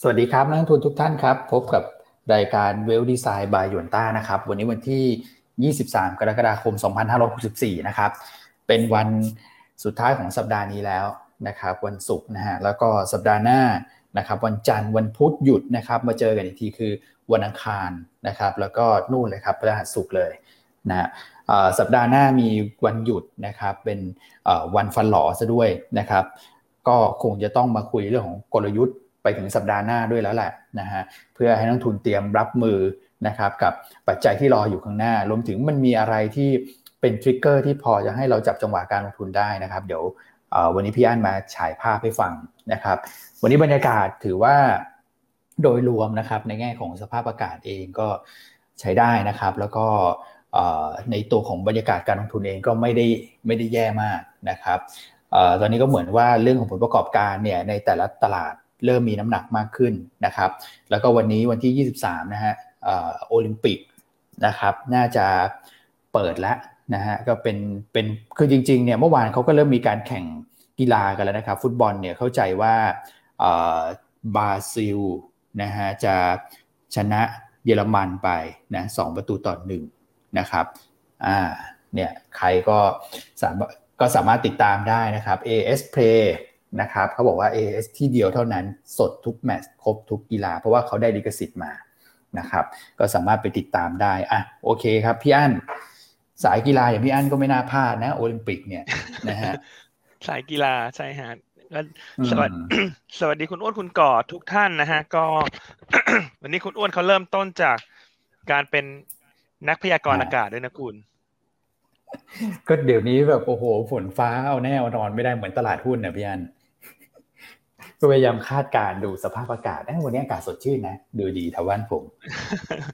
สวัสดีครับนักทุนทุกท่านครับ พบกับรายการเวลดีไซน์บายยวนต้านะครับ วันนี้วันที่ 23 กรกฎาคม 2564 นะครับ เป็นวันสุดท้ายของสัปดาห์นี้แล้วนะครับ วันศุกร์นะฮะแล้วก็สัปดาห์หน้านะครับ วันจันทร์วันพุธหยุดนะครับ มาเจอกันอีกทีคือวันอังคารนะครับ แล้วก็นู่นเลยครับพฤหัสศุกร์เลยนะสัปดาห์หน้ามีวันหยุดนะครับ เป็นวันฟันหลอซะด้วยนะครับ ก็คงจะต้องมาคุยเรื่องของกลยุทธ์ ไปถึงสัปดาห์หน้าด้วยแล้วแหละนะฮะเพื่อให้นักทุนเตรียมรับมือนะครับกับปัจจัยที่รออยู่ข้างหน้า รวมถึงมันมีอะไรที่เป็นทริกเกอร์ที่พอจะให้เราจับจังหวะการลงทุนได้นะครับ เดี๋ยววันนี้พี่อั้นมาฉายภาพให้ฟังนะครับ วันนี้บรรยากาศถือว่าโดยรวมนะครับในแง่ของสภาพอากาศเองก็ใช้ได้นะครับ แล้วก็ในตัวของบรรยากาศการลงทุนเองก็ไม่ได้ไม่ได้แย่มากนะครับตอนนี้ก็เหมือนว่าเรื่องของผลประกอบการเนี่ยในแต่ละตลาด เริ่มมีน้ำหนักมากขึ้นนะครับ แล้วก็วันนี้วันที่ 23 นะฮะโอลิมปิกนะครับน่าจะเปิดแล้วนะฮะก็เป็นเป็นคือจริงๆเนี่ยเมื่อวานเขาก็เริ่มมีการแข่งกีฬากันแล้วนะครับ ฟุตบอลเนี่ยเข้าใจว่าบราซิลนะฮะจะชนะเยอรมันไปนะสองประตูต่อหนึ่งนะครับอ่าเนี่ยใครก็สามารถก็สามารถติดตามได้นะครับ AS Play นะครับเขาบอกว่า AS ที่เดียวเท่านั้นสดทุกแมตช์ครบทุกกีฬา เพราะว่าเขาได้ลิขสิทธิ์มานะครับก็สามารถไปติดตามได้อะโอเคครับพี่อั้นสายกีฬาอย่างพี่อั้นก็ไม่น่าพลาดนะโอลิมปิกเนี่ยนะฮะสายกีฬาใช่ฮะก็สวัสดีสวัสดีคุณอ้วนคุณก่อทุกท่านนะฮะก็วันนี้คุณอ้วนเขาเริ่มต้นจากการเป็นนักพยากรณ์อากาศด้วยนะคุณ ก็เดี๋ยวนี้แบบโอ้โหฝนฟ้าเอาแน่เอานอนไม่ได้เหมือนตลาดหุ้นนะพี่อัน ก็พยายามคาดการดูสภาพอากาศวันนี้อากาศสดชื่นนะ ดูดีทวันผม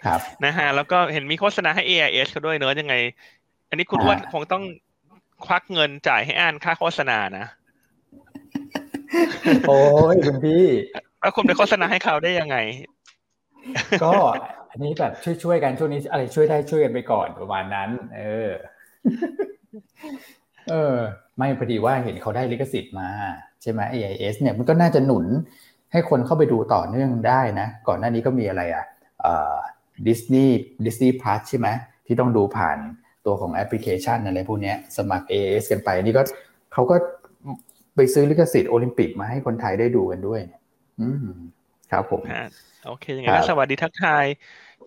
ครับนะฮะแล้วก็เห็นมีโฆษณาให้ AIS เขาด้วยเนอะยังไง อันนี้คุณอ้วนคงต้องควักเงินจ่ายให้อ่านค่าโฆษณานะ โอ้ยคุณพี่แล้วคุณไปโฆษณาให้เขาได้ยังไง ก็อันนี้แบบช่วยๆกันช่วงนี้อะไรช่วยได้ช่วยกันไปก่อนประมาณนั้น เออ เออ ไม่พอดีว่าเห็นเขาได้ลิขสิทธิ์มา ใช่ไหม AIS เนี่ยมันก็น่าจะหนุนให้คนเข้าไปดูต่อเนื่องได้นะ ก่อนหน้านี้ก็มีอะไรอะดิสนีย์Disney Plus ใช่ไหมที่ต้องดูผ่านตัวของแอปพลิเคชันอะไรพวกนี้สมัคร AIS กันไปนี่ก็เขาก็ไปซื้อลิขสิทธิ์โอลิมปิกมาให้คนไทยได้ดูกันด้วยอืมครับผมโอเคอย่างนั้นสวัสดีทักทาย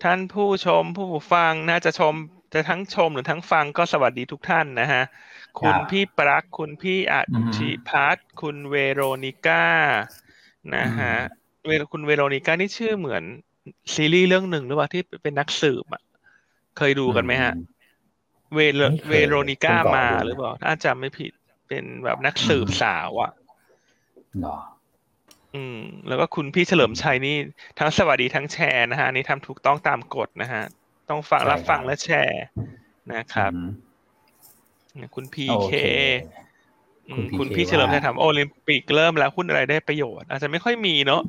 ท่านผู้ชมผู้ฟังน่าจะชมจะทั้งชมหรือทั้งฟังก็สวัสดีทุกท่านนะฮะ คุณพี่ปรักคุณพี่อาชิพัฒคุณเวโรนิก้านะฮะเวคุณเวโรนิก้านี่ชื่อเหมือนซีรีส์เรื่องหนึ่งหรือเปล่าที่เป็นนักสืบอะ เคยดูกันไหมฮะ เว Veronica Mars หรือเปล่าถ้าจำไม่ผิดเป็นแบบนักสืบสาวอะอืม แล้วก็คุณพี่เฉลิมชัยนี่ทั้งสวัสดีทั้งแชร์นะฮะนี่ทำถูกต้องตามกฎนะฮะ ต้องฟังรับฟังและแชร์นะครับ คุณพีเคคุณพี่เฉลิมชัยถามโอลิมปิกเริ่มแล้วหุ้นอะไรได้ประโยชน์ อาจจะไม่ค่อยมีเนาะ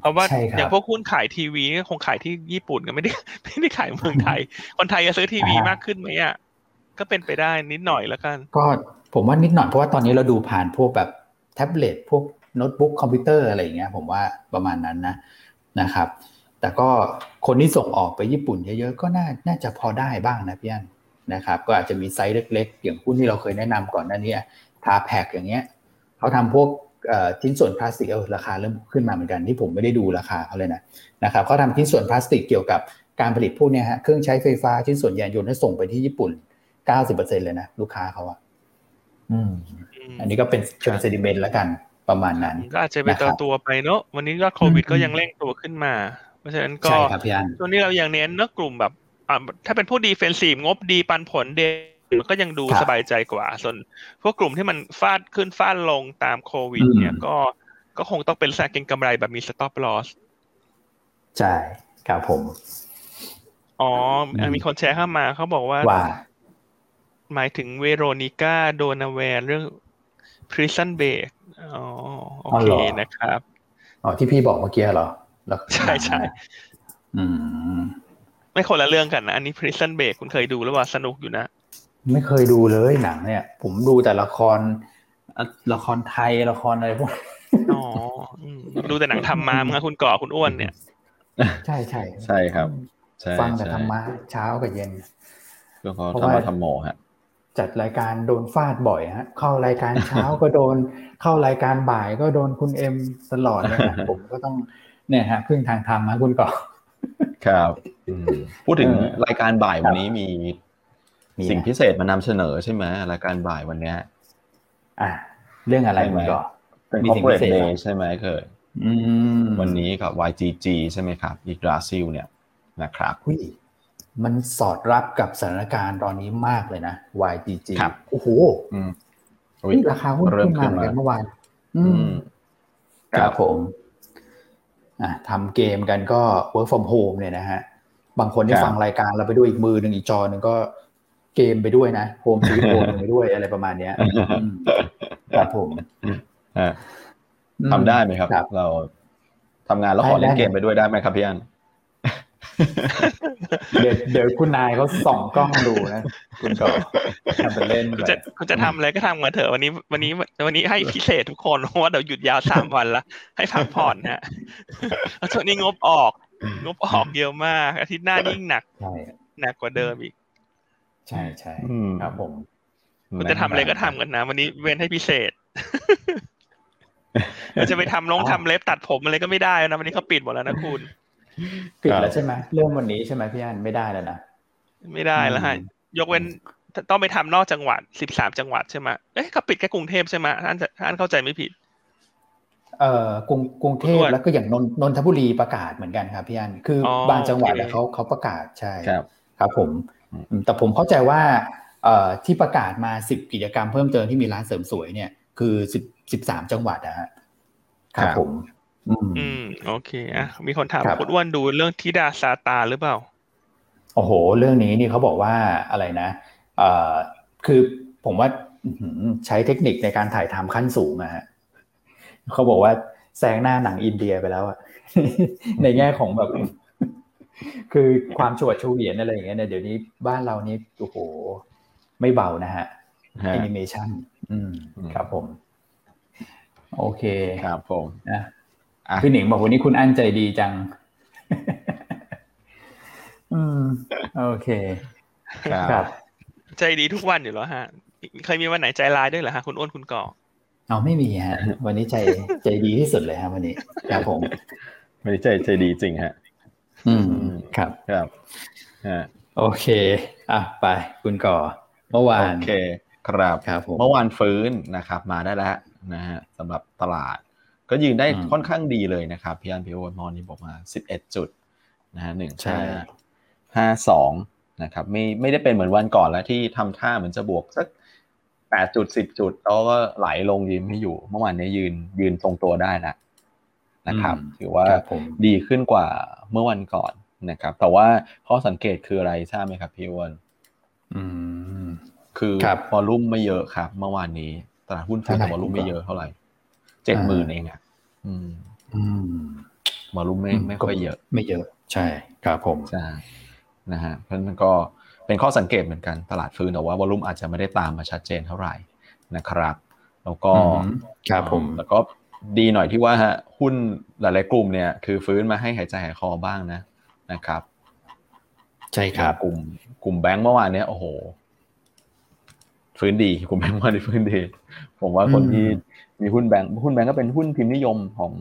เพราะว่าอย่างพวกหุ้นขายทีวีก็คงขายที่ญี่ปุ่นก็ไม่ได้ไม่ได้ขายเมืองไทย คนไทยจะซื้อทีวีมากขึ้นไหมอะก็เป็นไปได้นิดหน่อยแล้วกัน ก็ผมว่านิดหน่อยเพราะว่าตอนนี้เราดูผ่านพวกแบบแท็บเล็ตพวกโน้ตบุ๊กคอมพิวเตอร์อะไรอย่างเงี้ย ผมว่าประมาณนั้นนะนะครับ แต่ก็คนที่ส่งออกไปญี่ปุ่นเยอะๆก็น่าน่าจะพอได้บ้างนะพี่อัน นะครับก็อาจจะมีไซส์เล็กๆ อย่างหุ้นที่เราเคยแนะนำก่อนหน้านี้ TAPAC อย่างเงี้ยเขาทำพวกชิ้นส่วนพลาสติกเออราคาเริ่มขึ้นมาเหมือนกันที่ผมไม่ได้ดูราคาเขาเลยนะนะครับเขาทำชิ้นส่วนพลาสติกเกี่ยวกับการผลิตพวกนี้ฮะเครื่องใช้ไฟฟ้าชิ้นส่วนยานยนต์ให้ส่งไปที่ญี่ปุ่น 90%เลยนะลูกค้าเขาอะอืมอันนี้ก็เป็นเชิง sentiment แล้วกันประมาณนั้น ก็อาจจะเป็นตัวตัวไปเนาะวันนี้ก็โควิดก็ยังเร่งตัวขึ้นมา เพราะฉะนั้นก็ตัวนี้เรายังเน้นเนื้อกลุ่มแบบ ถ้าเป็นหุ้น defensive งบดีปันผลเด่นมันก็ยังดูสบายใจกว่า ส่วนพวกกลุ่มที่มันฟาดขึ้นฟาดลงตามโควิด เนี่ยก็ก็คงต้องเป็นแซกเก็งกำไรแบบมี stop loss ใช่ครับผม อ๋อ มีคนแชร์เข้ามาเขาบอกว่า หมายถึง Veronica Donovan เรื่อง Prison Breakอ๋อ โอเคนะครับ อ๋อ ที่พี่บอกเมื่อกี้เหรอ ใช่ใช่อืม ไม่คนละเรื่องกันนะ อันนี้ Prison Break คุณเคยดูแล้วว่าสนุกอยู่นะ ไม่เคยดูเลยหนังเนี่ย ผมดูแต่ละคร ละครไทยละครอะไรพวกอ๋อดูแต่หนังทำมาเมื่อคุณก่อคุณอ้วนเนี่ย ใช่ใช่ใช่ครับฟังแต่ธรรมะเช้ากับเย็นก็เขาธรรมะธรรมโมฮะจัดรายการโดนฟาดบ่อยฮะ เข้ารายการเช้าก็โดน เข้ารายการบ่ายก็โดนคุณเอ็มตลอดเลยผมก็ต้องเนี่ยฮะพึ่งทางธรรมนะคุณก่อครับ พูดถึงรายการบ่ายวันนี้มีสิ่งพิเศษมานำเสนอใช่ไหมรายการบ่ายวันนี้อ่าเรื่องอะไรคุณก่อเป็น corporate day ใช่ไหมเคยวันนี้กับ YGG ใช่ไหมครับอีกราซิลเนี่ยนะครับมันสอดรับกับสถานการณ์ตอนนี้มากเลยนะ YGG ครับโอ้โหราคาหุ้นขึ้นมาเหมือนกันเมื่อวานครับผมทำเกมกันก็ work from home เนี่ยนะฮะ บางคนที่ฟังรายการเราไปด้วยอีกมือหนึ่งอีกจอหนึ่งก็เกมไปด้วยนะโฮมซีโฮมไปด้วยอะไรประมาณเนี้ยครับผมทำได้ไหมครับ เราทำงานแล้วขอเล่นเกมไปด้วยได้ไหมครับพี่อันเดี๋ยวเดี๋ยวคุณนายเขาส่องกล้องดูนะคุณก็ทำไปเล่นคุณจะคุณจะทำอะไรก็ทำมาเถอะวันนี้วันนี้วันนี้ให้พิเศษทุกคนเพราะว่าเดี๋ยวหยุดยาวสามวันละให้พักผ่อนนะช่วงนี้งบออก งบออกเยอะมาก อาทิตย์หน้ายิ่งหนักหนักกว่าเดิมอีก ใช่ใช่ครับผมคุณจะทำอะไรก็ทำกันนะ วันนี้เว้นให้พิเศษจะไปทำลงทำเล็บตัดผมอะไรก็ไม่ได้นะวันนี้เขาปิดหมดแล้วนะคุณ ปิดแล้วใช่ไหมเรื่องวันนี้ใช่ไหมพี่อันไม่ได้แล้วนะไม่ได้แล้วฮะยกเว้นต้องไปทำนอกจังหวัดสิบสามจังหวัดใช่ไหมเอ๊ะเขาปิดแค่กรุงเทพใช่ไหมท่านท่านเข้าใจไม่ผิด เอ่อกรุงกรุงเทพแล้วก็อย่างนนนนทบุรีประกาศเหมือนกันครับพี่อันคือบางจังหวัดเขาเขาประกาศใช่ครับครับผม แต่ผมเข้าใจว่าเอ่อที่ประกาศมาสิบกิจกรรมเพิ่มเติมที่มีร้านเสริมสวยเนี่ย คือสิบสิบสามจังหวัดนะฮะครับผม อืมโอเคอะมีคนถามคุณอ้วนดูเรื่องทิดาซาตาหรือเปล่าโอ้โห เรื่องนี้นี่เขาบอกว่าอะไรนะเอ่อคือผมว่าใช้เทคนิคในการถ่ายทำขั้นสูงอะฮะ เขาบอกว่าแซงหน้าหนังอินเดียไปแล้วอะในแง่ของแบบ คือความชวดชูเหรียญอะไรอย่างเงี้ยเนี่ยเดี๋ยวนี้บ้านเรานี่โอ้โห ไม่เบานะฮะแอนิเมชันอืมครับผม โอเคครับผมนะพี่หนิงบอกวันนี้คุณอั้นใจดีจัง อืม โอเค ครับ ใจดีทุกวันอยู่แล้วฮะ เคยมีวันไหนใจร้ายด้วยเหรอฮะ คุณอ้นคุณก่อ เอาไม่มีฮะ วันนี้ใจใจดีที่สุดเลยครับวันนี้ครับผมวันนี้ใจใจดีจริงฮะ อืมครับครับโอเคอะไปคุณก่อ เมื่อวานโอเคครับครับผมเมื่อวานฟื้นนะครับ มาได้แล้วนะฮะสำหรับตลาด ก็ยืนได้ค่อนข้างดีเลยนะครับพี่อันพี่โอมอนนี่บอกมาสิบเอ็ดจุดนะฮะหนึ่งห้าห้าสองนะครับไม่ไม่ได้เป็นเหมือนวันก่อนแล้วที่ทำท่าเหมือนจะบวกสัก แปดจุดสิบจุดแล้วก็ไหลลงยืนไม่อยู่ เมื่อวานนี้ยืนยืนตรงตัวได้นะนะครับ ถือว่าดีขึ้นกว่าเมื่อวันก่อนนะครับ แต่ว่าข้อสังเกตคืออะไรทราบไหมครับพี่อ้วนคือวอลุ่มไม่เยอะครับ เมื่อวานนี้ตลาดหุ้นฟื้นแต่วอลุ่มไม่เยอะเท่าไหร่เจ็ดหมื่นเองอะอืมอืมมารุมไม่ไม่ค่อยเยอะ ไม่เยอะ ใช่ครับผมใช่นะฮะเพราะนั้นก็ เป็นข้อสังเกตเหมือนกันตลาดฟื้นแต่ว่าวอลุ่มอาจจะไม่ได้ตามมาชัดเจนเท่าไหร่นะครับ แล้วก็ครับผมแล้วก็ดีหน่อยที่ว่าฮะหุ้นหลาย ๆ กลุ่มเนี่ยคือฟื้นมาให้หายใจหายคอบ้างนะนะครับ ใช่ครับกลุ่ม กลุ่มแบงก์เมื่อวานเนี้ยโอ้โหฟื้นดีกลุ่มแบงก์เมื่อวานฟื้นดี ผมว่าคนที่มีหุ้นแบงค์หุ้นแบงค์ก็เป็นหุ้นพิมพ์นิยมของ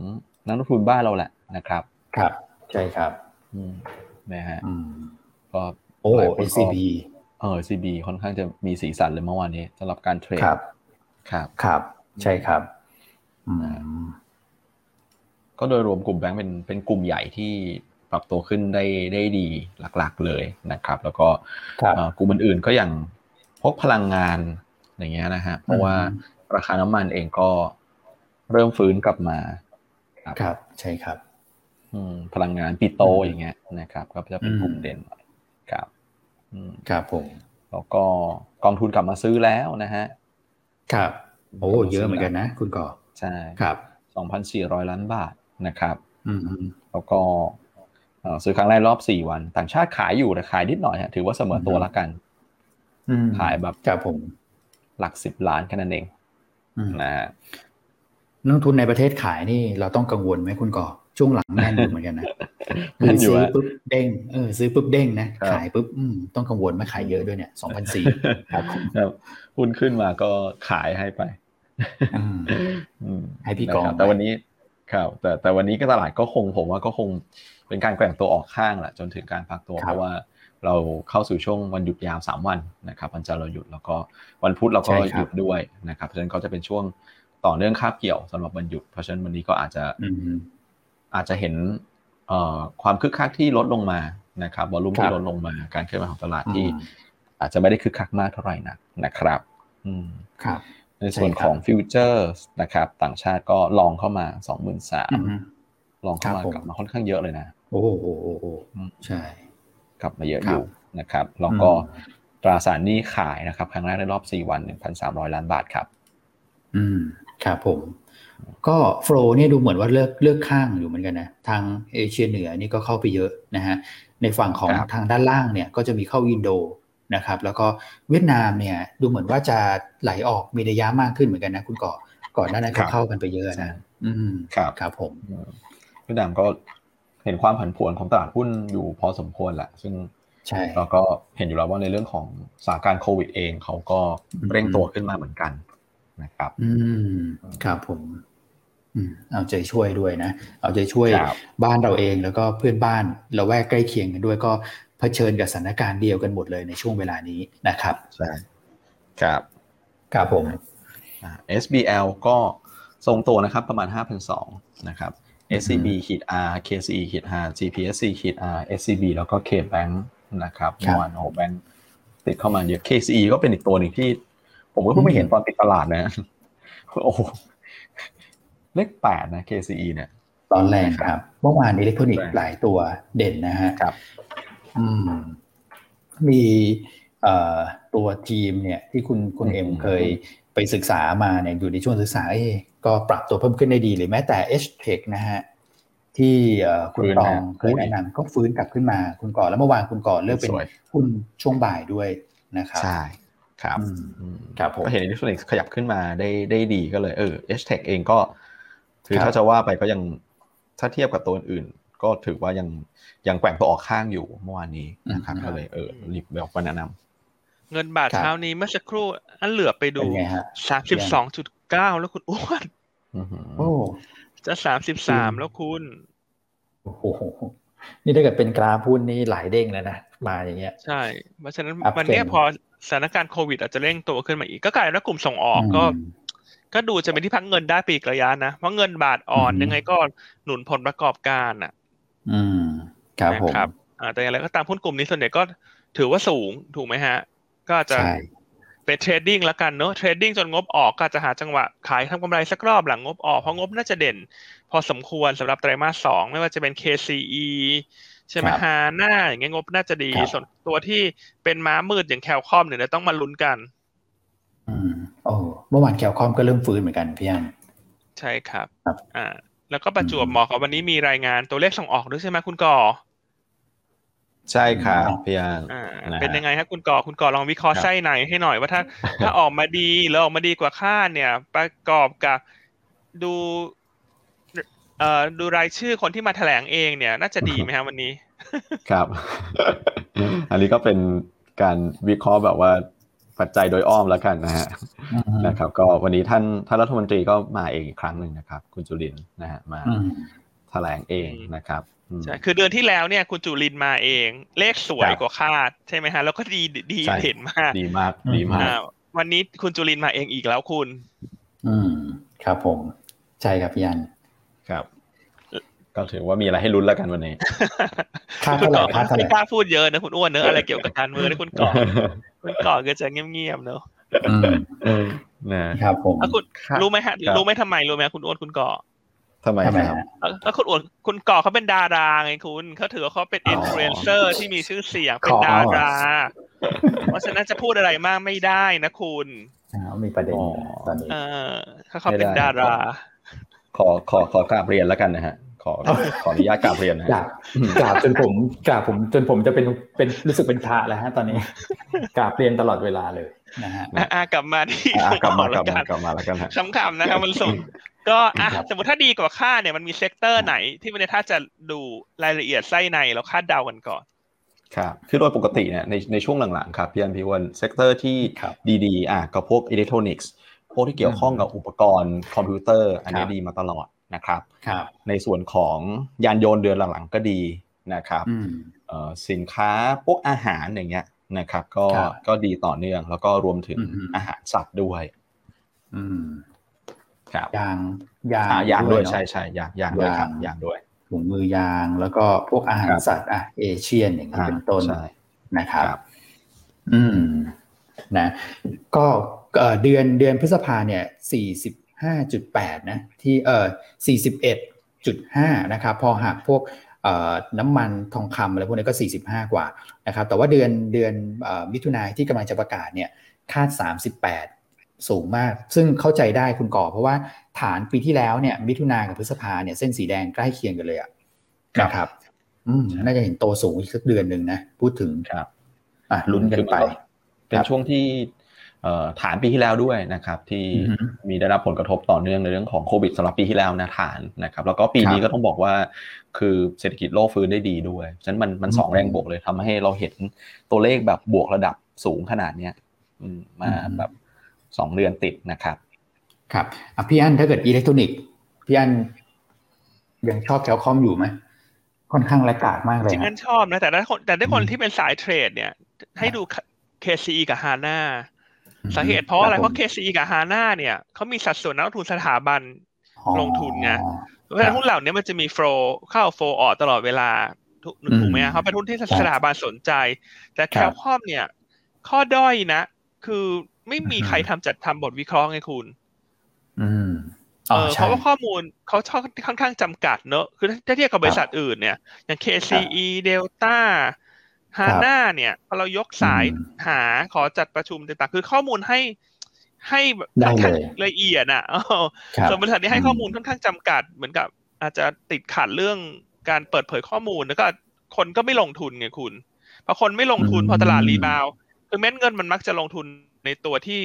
นักลงทุนบ้านเราแหละนะครับ ครับ ใช่ครับนะฮะก็ โอ้ SCB เออ CB ค่อนข้างจะมีสีสันเลยเมื่อวานนี้สำหรับการเทรดครับครับครับ ใช่ครับก็โดยรวมกลุ่มแบงค์เป็นเป็นกลุ่มใหญ่ที่ปรับตัวขึ้นได้ได้ดีหลักๆเลยนะครับ แล้วก็กลุ่มอื่นๆก็อย่างพวกพลังงานอย่างเงี้ยนะฮะเพราะว่าราคาน้ำมันเองก็เริ่มฟื้นกลับมา ครับ ใช่ครับพลังงานปิโตอย่างเงี้ยนะครับ ก็จะเป็นกลุ่มเด่นครับ ครับผมแล้วก็กองทุนกลับมาซื้อแล้วนะฮะ ครับโอ้เยอะเหมือนกันนะ คุณก่อใช่ครับสองพันสี่ร้อยล้านบาทนะครับอืมแล้วก็ซื้อครั้งแรกรอบสี่วัน ต่างชาติขายอยู่แต่ขายนิดหน่อยฮะถือว่าเสมอตัวละกันขายแบบครับผมหลักสิบล้านแค่นั้นเองนะฮะนักทุนในประเทศขายนี่เราต้องกังวลไหมคุณก่อ ช่วงหลังแน่นอยู่เหมือนกันนะคือซื้อปุ๊บเด้งเออซื้อปุ๊บเด้งนะขายปุ๊บต้องกังวลไหมขายเยอะด้วยเนี่ยสองพันสี่ครับหุ้นขึ้นมาก็ขายให้ไปให้พี่กองแต่วันนี้ครับ แต่แต่วันนี้ก็ตลาดก็คงผมว่าก็คงเป็นการแกว่งตัวออกข้างแหละจนถึงการพักตัวเพราะว่าเราเข้าสู่ช่วงวันหยุดยาวสามวันนะครับวันจันทร์เราหยุดแล้วก็วันพุธเราก็หยุดด้วยนะครับเพราะฉะนั้นก็จะเป็นช่วงต่อเนื่องคาบเกี่ยวสำหรับวันหยุดเพราะฉะนั้นวันนี้ก็อาจจะ อาจจะเห็นความคึกคักที่ลดลงมานะครับวอลุ่มที่ลดลงมาการเคลื่อนไหวของตลาดที่ อาจจะไม่ได้คึกคักมากเท่าไหร่นักนะครับครับ ในส่วนของฟิวเจอร์นะครับ ต่างชาติก็ลองเข้ามาสองหมื่นสามลองเข้ามากลับมาค่อนข้างเยอะเลยนะ โอ้โหใช่ กลับมาเยอะอยู่นะครับแล้วก็ตราสารหนี้ขายนะครับ ครั้งแรกในรอบสี่วันหนึ่งพันสามร้อยล้านบาทครับ อืมครับผม ก็โฟล์เนี่ยดูเหมือนว่าเลือกเลือกข้างอยู่เหมือนกันนะทางเอเชียเหนือนี่ก็เข้าไปเยอะนะฮะในฝั่งของทางด้านล่างเนี่ยก็จะมีเข้าอินโดนะครับแล้วก็เวียดนามเนี่ยดูเหมือนว่าจะไหลออกมีระยะมากขึ้นเหมือนกันนะคุณก่อก่อนหน้านั้นเขาเข้ากันไปเยอะนะอืมครับครับผมเวียดนามก็เห็นความผันผวนของตลาดหุ้นอยู่พอสมควรแหละซึ่งใช่เราก็เห็นอยู่แล้วว่าในเรื่องของสถานการณ์โควิดเองเขาก็เร่งตัวขึ้นมาเหมือนกันนะครับ อืมครับผม เอาใจช่วยด้วยนะ เอาใจช่วยบ้านเราเองแล้วก็เพื่อนบ้านเราแวกใกล้เคียงกันด้วยก็เผชิญกับสถานการณ์เดียวกันหมดเลยในช่วงเวลานี้นะครับใช่ครับครับผม SBL ก็ทรงตัวนะครับประมาณ 5,002นะครับ SCB ขีด R KCE ขีด R GPSC ขีด R SCB แล้วก็ KBank นะครับเมื่อวานโอแบงค์ติดเข้ามาเยอะ KCE ก็เป็นอีกตัวหนึ่งที่ ผมก็เพิ่งไม่เห็นตอนติดตลาดนะ โอ้ เลขแปดนะ KCE เนี่ยตอนแรงครับเมื่อวานอิเล็กทรอนิกส์หลายตัวเด่นนะฮะครับมีตัวทีมเนี่ย ที่คุณคุณเอ็มเคยไปศึกษามาเนี่ยอยู่ในช่วงศึกษาเอก็ปรับตัวเพิ่มขึ้นได้ดีเลยแม้แต่ h t e c h นะฮะที่คุณตองเคยแนะนำก็ฟื้นกลับขึ้นมาคุณก่อนแล้วเมื่อวานคุณก่อนเลือกเป็นหุ้นช่วงบ่ายด้วยนะครับใช่ครับครับผมก็เห็นอิเล็กทรอนิกส์ขยับขึ้นมาได้ได้ดีก็เลยเออ h t e c h เองก็ ถือถ้าจะว่าไปก็ยังถ้าเทียบกับตัวอื่น ก็ถือว่ายังยังแกว่งตัวออกข้างอยู่เมื่อวานนี้นะครับก็เลยเออรีบไปออกมาแนะนำเงินบาทเช้านี้เมื่อสักครู่อันเหลือไปดูสามสิบสองจุดเก้าแล้วคุณอ้วนโอ้จะสามสิบสามแล้วคุณโอ้โหนี่ถ้าเกิดเป็นกราฟหุ้นนี่หลายเด้งแล้วนะมาอย่างเงี้ย ใช่ เพราะฉะนั้นวันนี้พอสถานการณ์โควิดอาจจะเร่งตัวขึ้นมาอีก ก็กลายเป็นว่ากลุ่มส่งออกก็ ก็ดูจะเป็นที่พักเงินได้ปีกระยะนะเพราะเงินบาทอ่อนยังไงก็หนุนผลประกอบการอะ อืมครับผมครับอ่าแต่อย่างไรก็ตามหุ้นกลุ่มนี้ส่วนใหญ่ก็ถือว่าสูงถูกไหมฮะ ก็จะเป็น trading แล้วกันเนอะ trading จนงบออกก็จะหาจังหวะขายทำกำไรสักรอบหลังงบออกเพราะงบน่าจะเด่น พอสมควรสำหรับไตรมาสสองไม่ว่าจะเป็น KCE ใช่ไหมฮาน่าอย่างเงี้ยงบน่าจะดี ส่วนตัวที่เป็นม้ามืดอย่าง Cal-Comp เนี่ยต้องมาลุ้นกันอืมโอ้ เมื่อวานแคลคอมก็เริ่มฟื้นเหมือนกันพี่อันใช่ครับอ่า แล้วก็ประจวบเหมาะกับวันนี้มีรายงานตัวเลขส่งออกด้วยใช่ไหมคุณก่อใช่ครับพี่อันเป็นยังไงครับคุณก่อคุณก่อลองวิเคราะห์ไส้ไหนให้หน่อยว่าถ้า ถ้าออกมาดีแล้วออกมาดีกว่าคาดเนี่ย ประกอบกับดูเอ่อดูรายชื่อคนที่มาแถลงเองเนี่ย น่าจะดีไหมครับวันนี้ ครับ อันนี้ก็เป็นการวิเคราะห์แบบว่า ปัจจัยโดยอ้อมแล้วกันนะฮะนะครับ ก็วันนี้ท่านท่านรัฐมนตรีก็มาเองอีกครั้งหนึ่งนะครับ คุณจุลินนะฮะมาแถลงเองนะครับใช่คือเดือนที่แล้วเนี่ยคุณจุลินมาเอง เลขสวยกว่าคาดใช่ไหมฮะแล้วก็ดีดีเด่นมากดีมากดีมาก วันนี้คุณจุลินมาเองอีกแล้วคุณ อืมครับผม ใช่ครับพี่ยันครับ ก็ถือว่ามีอะไรให้ลุ้นแล้วกันวันนี้คาดเท่าไหร่คาดเท่าไหร่ไม่กล้าพูดเยอะนะคุณอ้วนเนอะอะไรเกี่ยวกับการเมืองนะคุณก่อคุณก่อก็จะเงียบๆเนอะนะครับผมคุณรู้ไหมฮะรู้ไหมทำไมรู้ไหมคุณอ้วนคุณก่อทำไมครับแล้วคุณอ้วนคุณก่อเขาเป็นดาราไงคุณเขาถือว่าเขาเป็นอินฟลูเอนเซอร์ที่มีชื่อเสียงเป็นดาราเพราะฉะนั้นจะพูดอะไรมากไม่ได้นะคุณมีประเด็นตอนนี้เออเขาเขาเป็นดารา ขอขอขอกราบเรียนแล้วกันนะฮะ ขอขออนุญาตกราบเรียนนะกราบกราบจนผมกราบผมจนผมจะเป็นเป็นรู้สึกเป็นพระแล้วฮะตอนนี้กราบเรียนตลอดเวลาเลยนะฮะอ่ากลับมาที่กลับมากลับมากลับมาแล้วกันคำคำนะครับมันส่งก็อะสมมติถ้าดีกว่าคาดเนี่ยมันมี sector ไหนที่มันถ้าจะดูรายละเอียดไส้ในแล้วคาดเดากันก่อนครับคือโดยปกติเนี่ยในในช่วงหลังๆครับพี่อันพี่วัน sector ที่ดีๆอะก็พวกอิเล็กทรอนิกส์พวกที่เกี่ยวข้องกับอุปกรณ์คอมพิวเตอร์ อันนี้ดีมาตลอด นะครับครับในส่วนของยานยนต์เดือนหลังๆก็ดีนะครับสินค้าพวกอาหารอย่างเงี้ยนะครับ ก็ก็ดีต่อเนื่องแล้วก็รวมถึงอาหารสัตว์ด้วยอืมครับยางยางยางด้วยใช่ใช่ยางยางด้วยครับยางด้วยถุงมือยางแล้วก็พวกอาหารสัตว์อะ Asian อย่างนี้เป็นต้นนะครับ อืมนะ ก็เดือนเดือนพฤษภาเนี่ยสี่สิบ ห้าจุดแปดนะที่เออสี่สิบเอ็ดจุดห้านะครับ พอหักพวกน้ำมันทองคำอะไรพวกนี้ก็ 45 กว่านะครับ แต่ว่าเดือนเดือนมิถุนายที่กำลังจะประกาศเนี่ยคาด 38 สูงมาก ซึ่งเข้าใจได้คุณก่อ เพราะว่าฐานปีที่แล้วเนี่ยมิถุนากับพฤษภาเนี่ยเส้นสีแดงใกล้เคียงกันเลยอะนะครับอืมน่าจะเห็นโตสูงอีกสักเดือนหนึ่งนะ พูดถึงครับ อะลุ้นกันไป เป็นช่วงที่ ฐานปีที่แล้วด้วยนะครับที่มีได้รับผลกระทบต่อเนื่องในเรื่องของโควิดสำหรับปีที่แล้วนะฐานนะครับแล้วก็ปีนี้ก็ต้องบอกว่าคือเศรษฐกิจโลกฟื้นได้ดีด้วยฉะนั้นมันมันสองแรงบวกเลยทำให้เราเห็นตัวเลขแบบบวกระดับสูงขนาดเนี้ยมาแบบสองเดือนติดนะครับ ครับอะพี่อันถ้าเกิดอิเล็กทรอนิกส์พี่อันยังชอบแคลคอมอยู่ไหมค่อนข้างระกาดมากเลยจริงๆชอบนะแต่ได้คนแต่ได้คนที่เป็นสายเทรดเนี่ย ให้ดู KCE กับฮาน่า สาเหตุเพราะอะไรเพราะ KCE กับฮาน่าเนี่ยเขามีสัดส่วนนักลงทุนสถาบันลงทุนไงเพราะฉะนั้นหุ้นเหล่านี้มันจะมีโฟล์เข้าโฟล์ออกตลอดเวลาถูกไหมเขาเป็นหุ้นที่สถาบันสนใจ แต่แคลคอมเนี่ย ข้อด้อยนะ คือไม่มีใครทำจัดทำบทวิเคราะห์ไงคุณเออเพราะว่าข้อมูลเขาชอบค่อนข้างจำกัดเนอะ คือถ้าเทียบกับบริษัทอื่นเนี่ย อย่าง KCE Delta ฮาน่าเนี่ยพอเรายกสายหาขอจัดประชุมต่างๆ คือข้อมูลให้ให้แบบค่อนข้างละเอียดอะส่วนบริษัทนี้ให้ข้อมูลค่อนข้างจำกัด เหมือนกับ อาจจะติดขัดเรื่องการเปิดเผยข้อมูลแล้วก็คนก็ไม่ลงทุนไงคุณพอคนไม่ลงทุนพอตลาด rebound คือเม็ดเงินมันมักจะลงทุนในตัวที่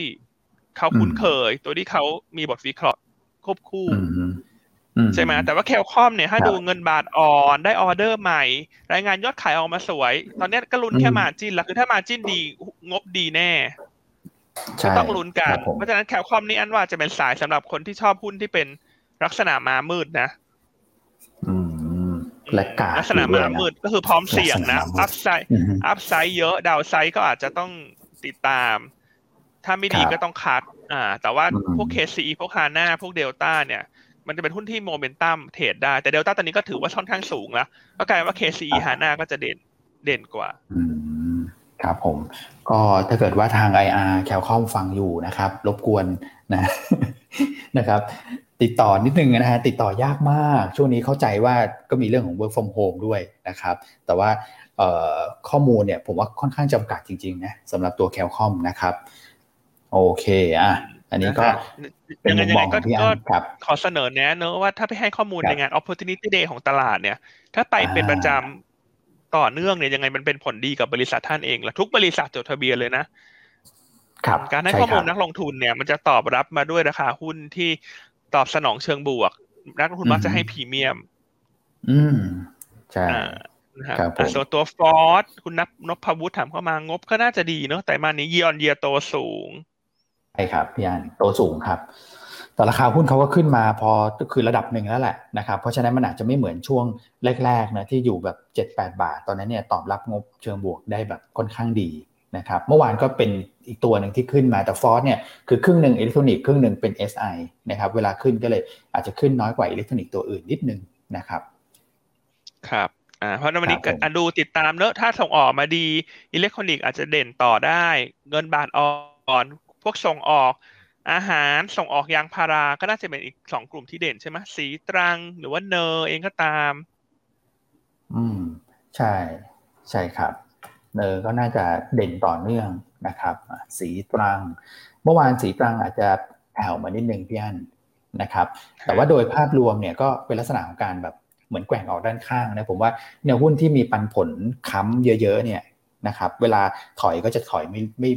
เขาคุ้นเคย ตัวที่เขามีบทวิเคราะห์ควบคู่ ใช่ไหมแต่ว่า Cal-Comp เนี่ยถ้าดูเงินบาทอ่อนได้ออเดอร์ใหม่ รายงานยอดขายออกมาสวย ตอนนี้ก็ลุ้นแค่ margin แล้วคือถ้า margin ดีงบดีแน่ก็ต้องลุ้นกันเพราะฉะนั้น Cal-Comp นี่อันว่าจะเป็นสายสำหรับคนที่ชอบหุ้นที่เป็นลักษณะม้ามืดนะและกาลักษณะม้ามืดก็คือพร้อมเสี่ยงนะ up side upside เยอะ downside ก็อาจจะต้องติดตาม ถ้าไม่ดีก็ต้อง cut อ่า แต่ว่าพวก KCE พวกฮาน่าพวกเดลต้าเนี่ย มันจะเป็นหุ้นที่ momentum trade ได้ แต่เดลต้าตอนนี้ก็ถือว่าค่อนข้างสูงแล้ว ก็กลายว่า KCE ฮาน่าก็จะเด่นเด่นกว่าครับผม ก็ถ้าเกิดว่าทาง IR Cal-Comp ฟังอยู่นะครับ รบกวนนะนะครับ ติดต่อนิดนึงนะฮะติดต่อยากมาก ช่วงนี้เข้าใจว่าก็มีเรื่องของ work from home ด้วยนะครับ แต่ว่าข้อมูลเนี่ยผมว่าค่อนข้างจำกัดจริงๆนะสำหรับตัวแคลคอมนะครับ โอเคอะ อันนี้ก็เป็นมุมมองของพี่อันครับขอเสนอแนะเนอะว่าถ้าไปให้ข้อมูลในงาน opportunity day ของตลาดเนี่ย ถ้าไปเป็นประจำต่อเนื่องเนี่ยยังไงมันเป็นผลดีกับบริษัทท่านเองและทุกบริษัทจดทะเบียนเลยนะครับการให้ข้อมูลนักลงทุนเนี่ย มันจะตอบรับมาด้วยราคาหุ้นที่ตอบสนองเชิงบวก นักลงทุนมักจะให้พรีเมียม อืมใช่ครับส่วนตัวฟอร์ดคุณนับนพวุฒิถามเข้ามางบก็น่าจะดีเนาะแต่มานี้ยีออนเยียโตสูง ใช่ครับพี่อันโตสูงครับ แต่ราคาหุ้นเขาก็ขึ้นมาพอคือระดับหนึ่งแล้วแหละนะครับ เพราะฉะนั้นมันอาจจะไม่เหมือนช่วงแรกๆนะที่อยู่แบบ 7-8 บาท ตอนนั้นเนี่ยตอบรับงบเชิงบวกได้แบบค่อนข้างดีนะครับ เมื่อวานก็เป็นอีกตัวหนึ่งที่ขึ้นมาแต่ FORTH เนี่ยคือครึ่งหนึ่งอิเล็กทรอนิกส์ครึ่งหนึ่งเป็น SI นะครับ เวลาขึ้นก็เลยอาจจะขึ้นน้อยกว่าอิเล็กทรอนิกส์ตัวอื่นนิดนึงนะครับ ครับอ่าเพราะวันนี้อดูติดตามเนอะถ้าส่งออกมาดีอิเล็กทรอนิกส์อาจจะเด่นต่อได้ เงินบาทอ่อน พวกส่งออกอาหารส่งออกยางพาราก็น่าจะเป็นอีกสองกลุ่มที่เด่นใช่ไหมศรีตรังหรือว่า NER เองก็ตาม อืม ใช่ ใช่ครับ เนอก็น่าจะเด่นต่อเนื่องนะครับ สีตรัง เมื่อวานสีตรังอาจจะแผ่วมานิดนึงพี่อันนะครับ แต่ว่าโดยภาพรวมเนี่ยก็เป็นลักษณะของการแบบเหมือนแกว่งออกด้านข้างนะผมว่าแนวหุ้นที่มีปันผลค้ำเยอะๆเนี่ยนะครับ เวลาถอยก็จะถอยไม่ไม่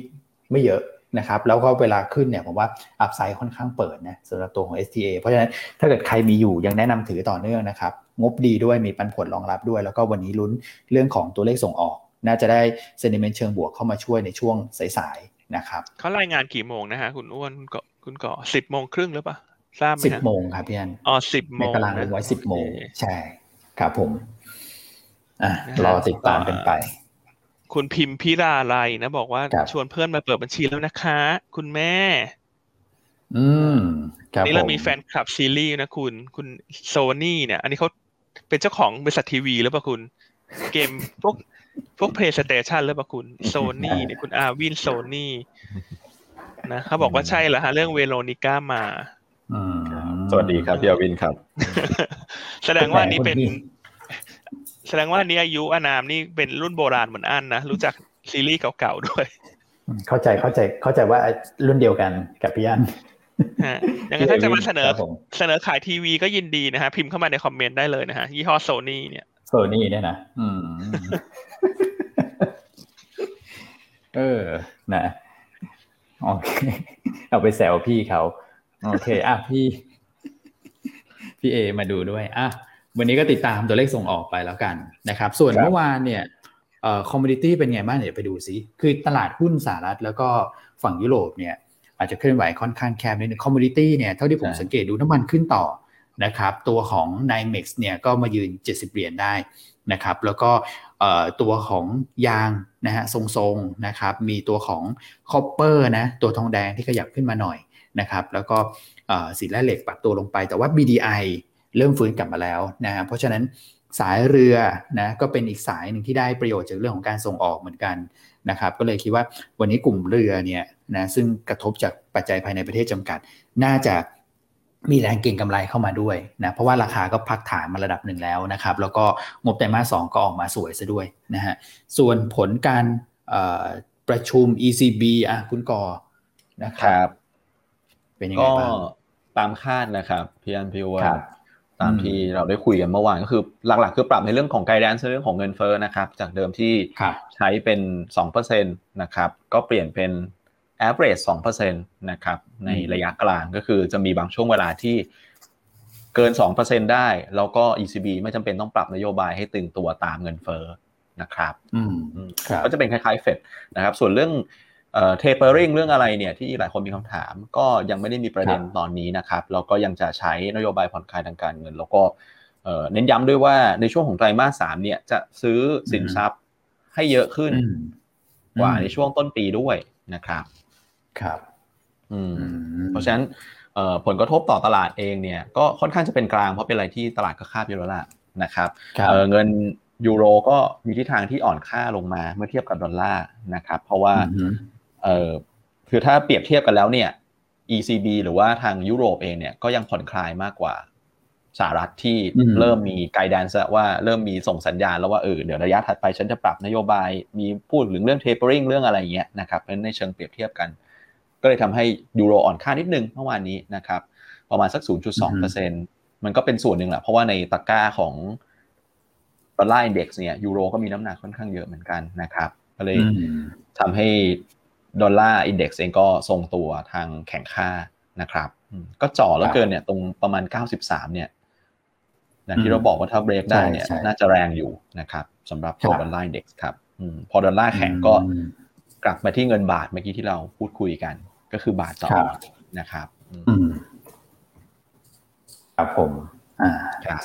ไม่เยอะ นะครับแล้วก็เวลาขึ้นเนี่ยผมว่าอัพไซด์ค่อนข้างเปิดนะสำหรับตัวของ STA เพราะฉะนั้นถ้าเกิดใครมีอยู่ยังแนะนำถือต่อเนื่องนะครับงบดีด้วยมีปันผลรองรับด้วย แล้วก็วันนี้ลุ้นเรื่องของตัวเลขส่งออก น่าจะได้เซนิเมนต์เชิงบวกเข้ามาช่วยในช่วงสายๆนะครับเขารายงานกี่โมงนะฮะคุณอ้วนคุณก่อคุณก่อสิบโมงครึ่งหรือเปล่าทราบไหมสิบโมงครับพี่อันอ๋อสิบโมงในตารางไว้สิบโมงใช่ครับผมอะรอติดตามกันไป คุณพิมพิราไลนะ บอกว่าชวนเพื่อนมาเปิดบัญชีแล้วนะคะ คุณแม่ อืมนี่เรามีแฟนคลับซีรีส์นะคุณ คุณโซนี่เนี่ย อันนี้เขาเป็นเจ้าของบริษัททีวีหรือเปล่าคุณ เกมพวกพวก PlayStation หรือเปล่าคุณโซนี่เนี่ยคุณอาวินโซนี่นะเขาบอกว่าใช่แล้วฮะเรื่องเวโรนิก้ามาสวัสดีครับพี่อาวินครับ แสดงว่านี่เป็น แสดงว่านี่อายุอนามนี่เป็นรุ่นโบราณเหมือนอันนะ รู้จักซีรีส์เก่าๆด้วย เข้าใจเข้าใจเข้าใจว่ารุ่นเดียวกันกับพี่อันอย่างนั้นถ้าจะมาเสนอเสนอขายทีวีก็ยินดีนะฮะ พิมพ์เข้ามาในคอมเมนต์ได้เลยนะฮะ ยี่ห้อโซนี่เนี่ยโซนี่เนี่ยนะอืมเออนะโอเคเอาไปแซวพี่เขา โอเค อะพี่ พี่เอมาดูด้วย อะ วันนี้ก็ติดตามตัวเลขส่งออกไปแล้วกันนะครับ ส่วนเมื่อวานเนี่ยเอ่อ commodity เป็นไงบ้างเดี๋ยวไปดูซิ คือตลาดหุ้นสหรัฐแล้วก็ฝั่งยุโรปเนี่ยอาจจะเคลื่อนไหวค่อนข้างแคบนิดนึง commodity เนี่ยเท่าที่ผมสังเกตดูน้ำมันขึ้นต่อนะครับ ตัวของ n i m e x เนี่ยก็มายืน 70 เหรียญได้นะครับ แล้วก็ตัวของยางนะฮะทรงๆนะครับ มีตัวของ copper นะตัวทองแดงที่ขยับขึ้นมาหน่อยนะครับ แล้วก็สินแร่เหล็กปรับตัวลงไป แต่ว่า BDI เริ่มฟื้นกลับมาแล้วนะเพราะฉะนั้นสายเรือนะก็เป็นอีกสายหนึ่งที่ได้ประโยชน์จากเรื่องของการส่งออกเหมือนกันนะครับก็เลยคิดว่าวันนี้กลุ่มเรือเนี่ยนะซึ่งกระทบจากปัจจัยภายในประเทศจำกัด น่าจะมีแรงเก็งกำไรเข้ามาด้วยนะเพราะว่าราคาก็พักฐานมาระดับหนึ่งแล้วนะครับ แล้วก็งบไตรมาสสองก็ออกมาสวยซะด้วยนะฮะส่วนผลการประชุม ECB อะคุณกอนะครับ เป็นยังไงบ้างตามคาดนะครับพี่อันพี่ว่า ตามที่เราได้คุยกันเมื่อวานก็คือหลักๆ คือปรับในเรื่องของไกด์แดนซ์เรื่องของเงินเฟ้อนะครับ จากเดิมที่ใช้เป็น2%นะครับก็เปลี่ยนเป็น average 2%นะครับในระยะกลางก็คือจะมีบางช่วงเวลาที่เกิน 2%ได้ แล้วก็ ECB ไม่จำเป็นต้องปรับนโยบายให้ตึงตัวตามเงินเฟ้อนะครับก็จะเป็นคล้ายๆเฟดนะครับ ส่วนเรื่อง เทเปอร์ริงเรื่องอะไรเนี่ยที่หลายคนมีคำถาม ก็ยังไม่ได้มีประเด็นตอนนี้นะครับเราก็ยังจะใช้นโยบายผ่อนคลายทางการเงิน แล้วก็เน้นย้ำด้วยว่าในช่วงของไตรมาสสามเนี่ยจะซื้อสินทรัพย์ให้เยอะขึ้น กว่าในช่วงต้นปีด้วยนะครับ ครับเพราะฉะนั้นผลกระทบต่อตลาดเองเนี่ยก็ค่อนข้างจะเป็นกลางเพราะเป็นอะไรที่ตลาดก็คาดอยู่แล้วล่ะนะครับเงินยูโรก็มีทิศทางที่อ่อนค่าลงมาเมื่อเทียบกับดอลลาร์นะครับ เพราะว่า เออคือถ้าเปรียบเทียบกันแล้วเนี่ย ECB หรือว่าทางยุโรปเองเนี่ยก็ยังผ่อนคลายมากกว่าสหรัฐที่เริ่มมี guidance ว่าเริ่มมีส่งสัญญาณแล้วว่าเออเดี๋ยวระยะถัดไปฉันจะปรับนโยบาย มีพูดถึงเรื่อง tapering เรื่องอะไรอย่างเงี้ยนะครับเพราะในเชิงเปรียบเทียบกัน ก็เลยทำให้ยูโรอ่อนค่านิดนึงเมื่อวานนี้นะครับประมาณสัก 0.2%มันก็เป็นส่วนหนึ่งแหละเพราะว่าในตะกร้าของ dollar index เนี่ยยูโรก็มีน้ำหนักค่อนข้างเยอะเหมือนกันนะครับก็เลยทำให้ dollar index เองก็ทรงตัวทางแข็งค่านะครับก็จ่อแล้วเกินเนี่ยตรงประมาณ 93 เนี่ยนะที่เราบอกว่าถ้าเบรกได้เนี่ย น่าจะแรงอยู่นะครับสำหรับตัว dollar index ครับพอดอลลาร์แข็งก็กลับมาที่เงินบาทเมื่อกี้ที่เราพูดคุยกัน ก็คือบาทต่อนะครับครับผมอ่า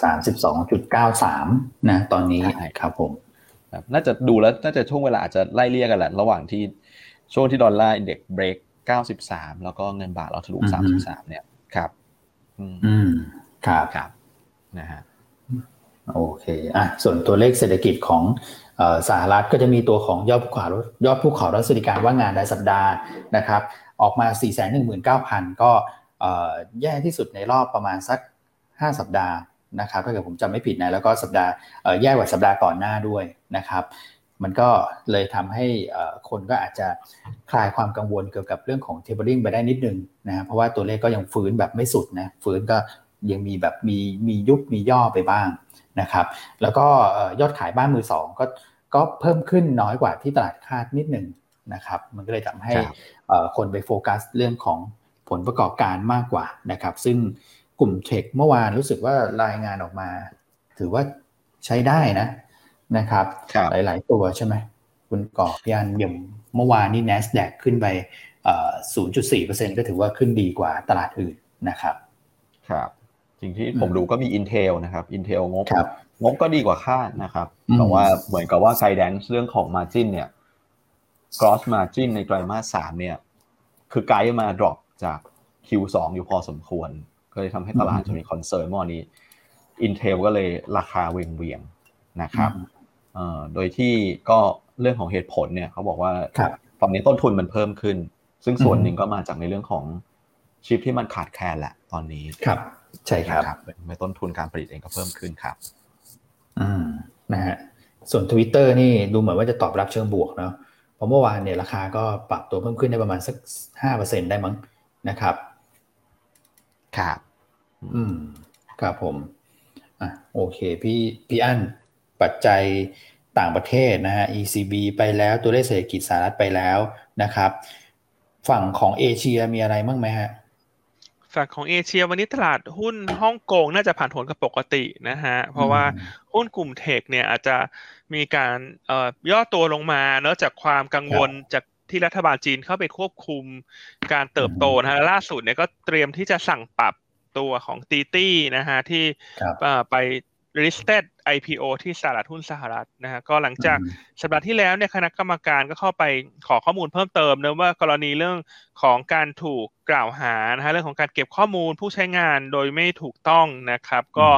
สามสิบสองจุดเก้าสามนะ ตอนนี้ครับผมน่าจะดูแล้วน่าจะช่วงเวลาอาจจะไล่เลี่ยกันแหละ ระหว่างที่ ช่วงที่ dollar index break เก้าสิบสามแล้วก็เงินบาทเราทะลุสามสิบสามเนี่ยครับ อืมครับครับนะฮะโอเคอะส่วนตัวเลขเศรษฐกิจของสหรัฐก็จะมีตัวของยอดผู้ขายอดผู้ขอรับสวัสดิการว่างงานรายสัปดาห์นะครับ ออกมา 4 1 9 0 0 0 ก็แย่ที่สุดในรอบประมาณสัก 5 สัปดาห์นะครับถ้าเกิดผมจำไม่ผิดนะแล้วก็สัปดาห์แย่กว่าสัปดาห์ก่อนหน้าด้วยนะครับ มันก็เลยทำให้คนก็อาจจะคลายความกังวลเกี่ยวกับเรื่องของเทเบิลลิงไปได้นิดนึงนะเพราะว่าตัวเลขก็ยังฟื้นแบบไม่สุดนะฟื้นก็ยังมีแบบมีมียุบมีย่อไปบ้างนะครับ แล้วก็ยอดขายบ้านมือสองก็ก็เพิ่มขึ้นน้อยกว่าที่ตลาดคาดนิดหนึ่งนะครับ มันก็เลยทำให้คนไปโฟกัสเรื่องของผลประกอบการมากกว่านะครับ ซึ่งกลุ่มเทคเมื่อวานรู้สึกว่ารายงานออกมา ถือว่าใช้ได้นะ นะครับหลาย ๆ ตัวใช่ไหมคุณก่อพี่อันอย่างเมื่อวานนี่ NASDAQ ขึ้นไป 0.4%ก็ถือว่าขึ้นดีกว่าตลาดอื่นนะครับ ครับสิ่งที่ผมดูก็มี Intel นะครับ Intel งบงบก็ดีกว่าคาดนะครับ แต่ว่าเหมือนกับว่า guidance เรื่องของ margin เนี่ย gross margin ในไตรมาสสามเนี่ย คือไกด์มา drop จาก Q2 อยู่พอสมควร ก็เลยทำให้ตลาดจะมีคอนเซิร์นเมื่อนี้ Intel ก็เลยราคาเวียงเวียงนะครับ โดยที่ก็เรื่องของเหตุผลเนี่ยเขาบอกว่าฝั่งนี้ต้นทุนมันเพิ่มขึ้น ซึ่งส่วนหนึ่งก็มาจากในเรื่องของชิปที่มันขาดแคลนแหละตอนนี้ครับ ใช่ครับในต้นทุนการผลิตเองก็เพิ่มขึ้นครับอืมนะฮะส่วน Twitter นี่ดูเหมือนว่าจะตอบรับเชิงบวกเนาะเพราะเมื่อวานเนี่ยราคาก็ปรับตัวเพิ่มขึ้นได้ประมาณสักห้าเปอร์เซ็นได้มั้งนะครับครับอืมครับผมอะโอเค พี่พี่อั้น ปัจจัยต่างประเทศนะฮะ ECB ไปแล้วตัวเลขเศรษฐกิจสหรัฐไปแล้วนะครับ ฝั่งของเอเชียมีอะไรบ้างไหมฮะฝั่งของเอเชียวันนี้ตลาดหุ้นฮ่องกงน่าจะผ่านผลกับปกตินะฮะ เพราะว่าหุ้นกลุ่มเทคเนี่ยอาจจะมีการย่อตัวลงมาเนื่องจากความกังวลจากที่รัฐบาลจีนเข้าไปควบคุมการเติบโตนะฮะล่าสุดเนี่ยก็เตรียมที่จะสั่งปรับตัวของตีตี้นะฮะที่ไป listed IPO ที่สหรัฐหุ้นสหรัฐนะฮะก็หลังจากสัปดาห์ที่แล้วเนี่ยคณะกรรมการก็เข้าไปขอข้อมูลเพิ่มเติมนะว่ากรณีเรื่องของการถูกกล่าวหานะฮะเรื่องของการเก็บข้อมูลผู้ใช้งานโดยไม่ถูกต้องนะครับ ก็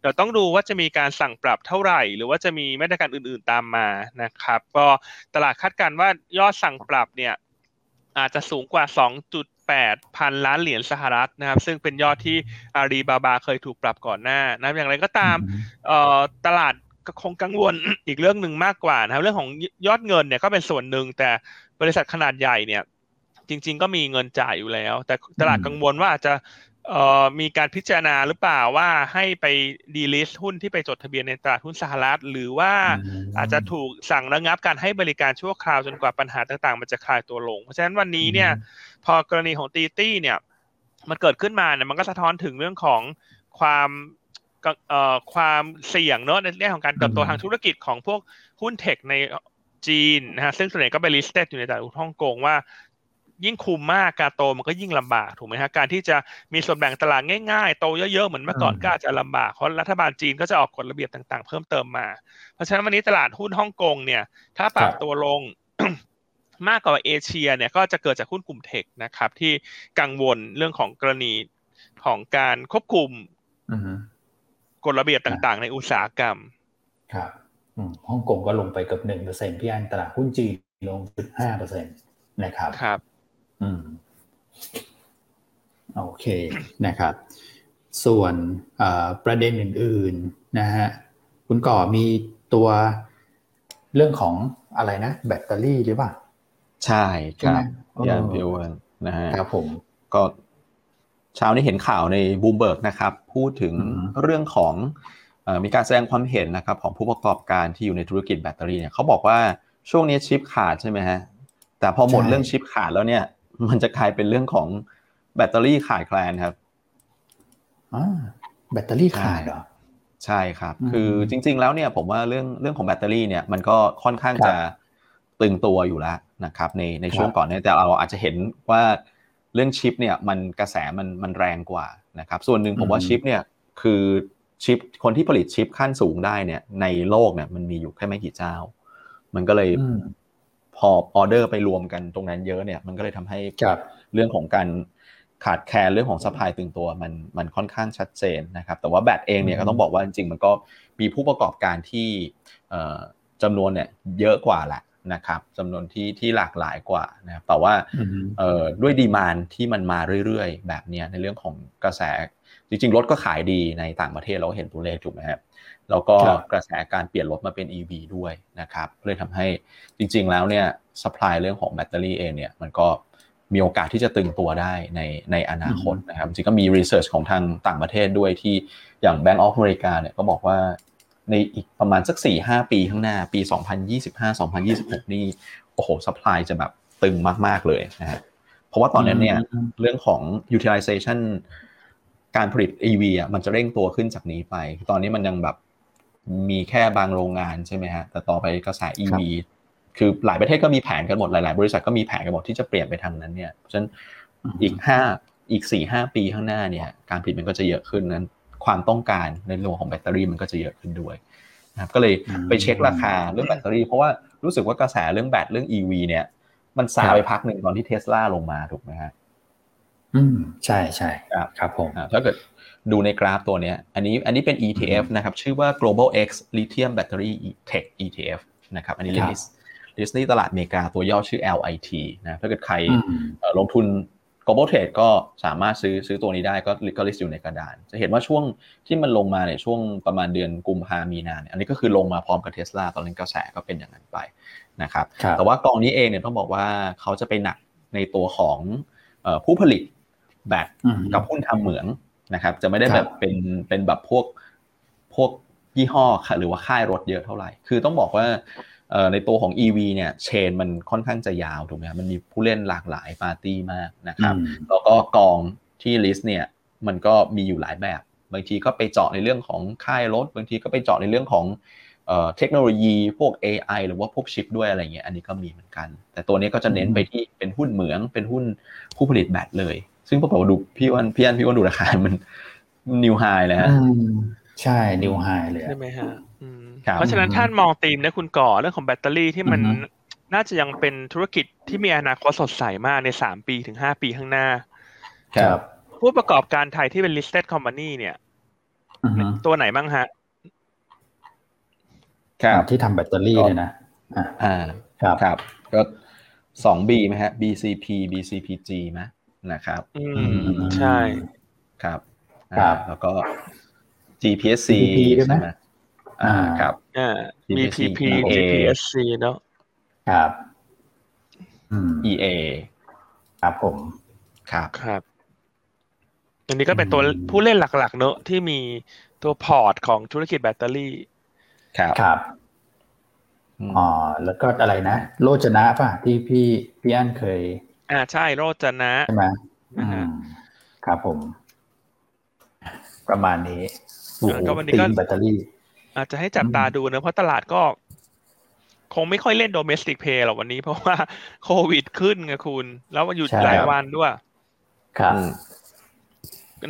เดี๋ยวต้องดูว่าจะมีการสั่งปรับเท่าไหร่ หรือว่าจะมีมาตรการอื่นๆตามมานะครับ ก็ตลาดคาดการณ์ว่ายอดสั่งปรับเนี่ยอาจจะสูงกว่า 2.8พันล้านเหรียญสหรัฐนะครับ ซึ่งเป็นยอดที่อาลีบาบาเคยถูกปรับก่อนหน้านะอย่างไรก็ตามตลาดก็คงกังวลอีกเรื่องหนึ่งมากกว่านะครับเรื่องของยอดเงินเนี่ยก็เป็นส่วนหนึ่งแต่บริษัทขนาดใหญ่เนี่ย จริง ๆ ก็มีเงินจ่ายอยู่แล้ว แต่ตลาดกังวลว่าอาจจะเอ่อมีการพิจารณาหรือเปล่าว่าให้ไปดีลิสหุ้นที่ไปจดทะเบียนในตลาดหุ้นสหรัฐ หรือว่าอาจจะถูกสั่งระงับการให้บริการชั่วคราวจนกว่าปัญหาต่างๆ มันจะคลายตัวลง เพราะฉะนั้นวันนี้เนี่ย พอกรณีของ DiDi เนี่ย มันเกิดขึ้นมาเนี่ยมันก็สะท้อนถึงเรื่องของความเอ่อความเสี่ยงเนอะในเรื่องของการเติบโตทางธุรกิจของพวกหุ้น tech ในจีนนะฮะซึ่งส่วนใหญ่ก็ไป list อยู่ในตลาดหุ้นฮ่องกงว่า ยิ่งคุมมากการโตมันก็ยิ่งลำบากถูกไหมฮะการที่จะมีส่วนแบ่งตลาดง่ายๆ โตเยอะๆเหมือนเมื่อก่อนก็อาจจะลำบากเพราะรัฐบาลจีนก็จะออกกฎระเบียบต่างๆ เพิ่มเติมมา เพราะฉะนั้นวันนี้ตลาดหุ้นฮ่องกงเนี่ย ถ้าปรับตัวลง มากกว่าเอเชียเนี่ยก็จะเกิดจากหุ้นกลุ่มเทคนะครับ ที่กังวลเรื่องของกรณีของการควบคุมกฎระเบียบต่างๆ ในอุตสาหกรรม ครับฮ่องกงก็ลงไปเกือบหนึ่งเปอร์เซ็นพี่อันตลาดหุ้นจีนลงจุดห้าเปอร์เซ็นตนะครับ ครับ อืม โอเคนะครับ ส่วนประเด็นอื่น ๆ นะฮะ คุณก่อมีตัวเรื่องของอะไรนะ แบตเตอรี่หรือเปล่า ใช่ครับยานพิวนะฮะครับผมก็เช้านี้เห็นข่าวในบูมเบิร์กนะครับ พูดถึงเรื่องของมีการแสดงความเห็นนะครับของผู้ประกอบการที่อยู่ในธุรกิจแบตเตอรี่เนี่ยเขาบอกว่าช่วงนี้ชิปขาดใช่ไหมฮะแต่พอหมดเรื่องชิปขาดแล้วเนี่ย มันจะกลายเป็นเรื่องของแบตเตอรี่ขาดแคลนครับแบตเตอรี่ขาดเหรอใช่ครับ คือจริง ๆ แล้วเนี่ยผมว่าเรื่องเรื่องของแบตเตอรี่เนี่ยมันก็ค่อนข้างจะ ตึงตัวอยู่แล้วนะครับในในช่วงก่อนนี้แต่เราอาจจะเห็นว่าเรื่องชิปเนี่ยมันกระแสมันมันแรงกว่านะครับส่วนหนึ่งผมว่าชิปเนี่ยคือชิปคนที่ผลิตชิปขั้นสูงได้เนี่ยในโลกเนี่ยมันมีอยู่แค่ไม่กี่เจ้า มันก็เลยพอออเดอร์ไปรวมกันตรงนั้นเยอะเนี่ยมันก็เลยทำให้เรื่องของการขาดแคลนเรื่องของสปายตึงตัวมันมันค่อนข้างชัดเจนนะครับแต่ว่าแบตเองเนี่ยก็ต้องบอกว่าจริงๆ มันก็มีผู้ประกอบการที่จำนวนเนี่ยเยอะกว่าแหละ นะครับจำนวนที่ที่หลากหลายกว่านะครับแต่ว่าด้วยดีมานที่มันมาเรื่อยๆ แบบนี้ในเรื่องของกระแสจริงๆ รถก็ขายดีในต่างประเทศเราเห็นตัวเลขถูกไหมครับแล้วก็กระแสการเปลี่ยนรถมาเป็น EV ด้วยนะครับเลยทำให้จริง ๆ แล้วเนี่ย supply เรื่องของแบตเตอรี่เองเนี่ยมันก็มีโอกาสที่จะตึงตัวได้ในในอนาคตนะครับจริงก็มี research ของทางต่างประเทศด้วยที่อย่าง Bank of America เนี่ยก็บอกว่า ในอีกประมาณสักสี่ห้าปีข้างหน้าปี 2025 2026 นี่โอ้โห supply จะแบบตึงมาก ๆ เลยนะฮะเพราะว่าตอนนั้นเนี่ยเรื่องของ utilization การผลิต EV อะมันจะเร่งตัวขึ้นจากนี้ไป ตอนนี้มันยังแบบมีแค่บางโรงงานใช่ไหมฮะแต่ต่อไปกระแส EV คือหลายประเทศก็มีแผนกันหมดหลาย ๆ บริษัทก็มีแผนกันหมดที่จะเปลี่ยนไปทางนั้นเนี่ยเพราะฉะนั้นอีกห้าอีกสี่ห้าปีข้างหน้าเนี่ย การผลิตมันก็จะเยอะขึ้นนั้น ความต้องการในเรื่องของแบตเตอรี่มันก็จะเยอะขึ้นด้วยนะครับก็เลยไปเช็คราคาเรื่องแบตเตอรี่เพราะว่ารู้สึกว่ากระแสเรื่องแบตเรื่อง EV เนี่ยมันซาไปพักหนึ่งตอนที่เทสลาลงมาถูกไหมฮะอืมใช่ใช่ครับครับผมถ้าเกิดดูในกราฟตัวนี้อันนี้อันนี้เป็น ETF นะครับชื่อว่า global x lithium battery tech ETF นะครับอันนี้ list list นี่ตลาดอเมริกาตัวย่อชื่อ LIT นะถ้าเกิดใครลงทุน global trade ก็สามารถซื้อซื้อตัวนี้ได้ก็ก็ list อยู่ในกระดาน จะเห็นว่าช่วงที่มันลงมาเนี่ยช่วงประมาณเดือนกุมภามีนาเนี่ยอันนี้ก็คือลงมาพร้อมกับเทสลาตอนนี้กระแสก็เป็นอย่างนั้นไปนะครับแต่ว่ากองนี้เองเนี่ยต้องบอกว่าเขาจะไปหนักในตัวของผู้ผลิตแบตกับหุ้นทำเหมืองนะครับจะไม่ได้แบบเป็นเป็นแบบพวกพวกยี่ห้อหรือว่าค่ายรถเยอะเท่าไหร่ คือต้องบอกว่า ในตัวของ EV เนี่ยเชนมันค่อนข้างจะยาวถูกไหมครับมันมีผู้เล่นหลากหลายปาร์ตี้มากนะครับแล้วก็กองที่ลิสต์เนี่ยมันก็มีอยู่หลายแบบ บางทีก็ไปเจาะในเรื่องของค่ายรถ บางทีก็ไปเจาะในเรื่องของเทคโนโลยีพวก AI หรือว่าพวกชิปด้วยอะไรเงี้ยอันนี้ก็มีเหมือนกัน แต่ตัวนี้ก็จะเน้นไปที่เป็นหุ้นเหมืองเป็นหุ้นผู้ผลิตแบตเลย ซึ่งพอผมดูพี่วันพี่อันพี่วันดูราคามันนิวไฮเลยฮะใช่นิวไฮเลยใช่ไหมฮะ เพราะฉะนั้นท่านมองธีมเนี่ยคุณก่อเรื่องของแบตเตอรี่ที่มันน่าจะยังเป็นธุรกิจที่มีอนาคตสดใสมากในสามปีถึงห้าปีข้างหน้า ครับ ผู้ประกอบการไทยที่เป็น listed company เนี่ยตัวไหนบ้างฮะ ครับที่ทำแบตเตอรี่เนี่ยนะอ่าครับครับ ก็สอง B ไหมฮะ BCP BCPG ไหมนะครับ อืมใช่ ครับ ครับ แล้วก็ GPSC ใช่ไหม อ่าครับอ่า BPP GPSC เนาะครับ EA ครับผม ครับครับอันนี้ก็เป็นตัวผู้เล่นหลักๆ เนอะที่มีตัว port ของธุรกิจแบตเตอรี่ ครับครับอ๋อแล้วก็อะไรนะ โรจนะป่ะที่พี่พี่อันเคย อ่าใช่โรจนะใช่ไหมครับผม ประมาณนี้ก็วันนี้ก็แบตเตอรี่ อาจจะให้จับตาดูนะเพราะตลาดก็ คงไม่ค่อยเล่น domestic play หรอกวันนี้ เพราะว่าโควิดขึ้นไงคุณ แล้วมันหยุดหลายวันด้วยครับ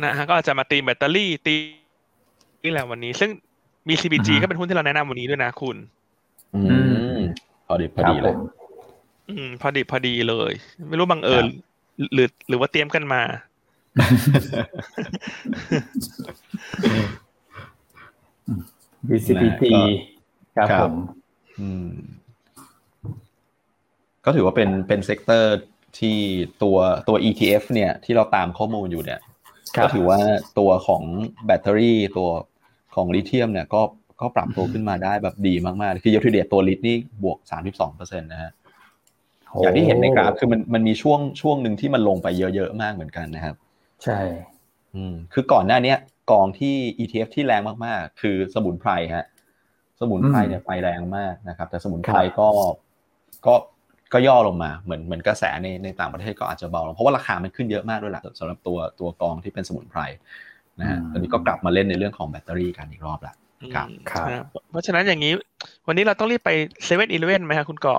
นะฮะก็อาจจะมาตีแบตเตอรี่ตีนี่แหละวันนี้ ซึ่งมี CBG ก็เป็นหุ้นที่เราแนะนำวันนี้ด้วยนะคุณ อืมพอดีพอดีเลยอืมพอดีพอดีเลย ไม่รู้บังเอิญหรือหรือว่าเตรียมกันมา VCPT ครับผมก็ถือว่าเป็นเป็น sector ที่ตัวตัว ETF เนี่ยที่เราตามข้อมูลอยู่เนี่ยก็ถือว่าตัวของแบตเตอรี่ตัวของลิเธียมเนี่ยก็ก็ปรับตัวขึ้นมาได้แบบดีมากๆ คือ year to date ตัว LIT นี่บวก 32%นะฮะอย่างที่เห็นในกราฟคือมันมันมีช่วงช่วงหนึ่งที่มันลงไปเยอะๆมากเหมือนกันนะครับ ใช่ อืมคือก่อนหน้านี้ กองที่ ETF ที่แรงมากๆ คือสมุนไพรฮะสมุนไพรเนี่ยไฟแรงมากนะครับ แต่สมุนไพรก็ก็ก็ย่อลงมาเหมือนเหมือนกระแสในในต่างประเทศก็อาจจะเบาลงเพราะว่าราคามันขึ้นเยอะมากด้วยแหละสำหรับตัวตัวกองที่เป็นสมุนไพรนะฮะตอนนี้ก็กลับมาเล่นในเรื่องของแบตเตอรี่กันอีกรอบละครับครับเพราะฉะนั้นอย่างนี้ วันนี้เราต้องรีบไปเซเว่นอีเลเว่นไหมครับคุณก่อ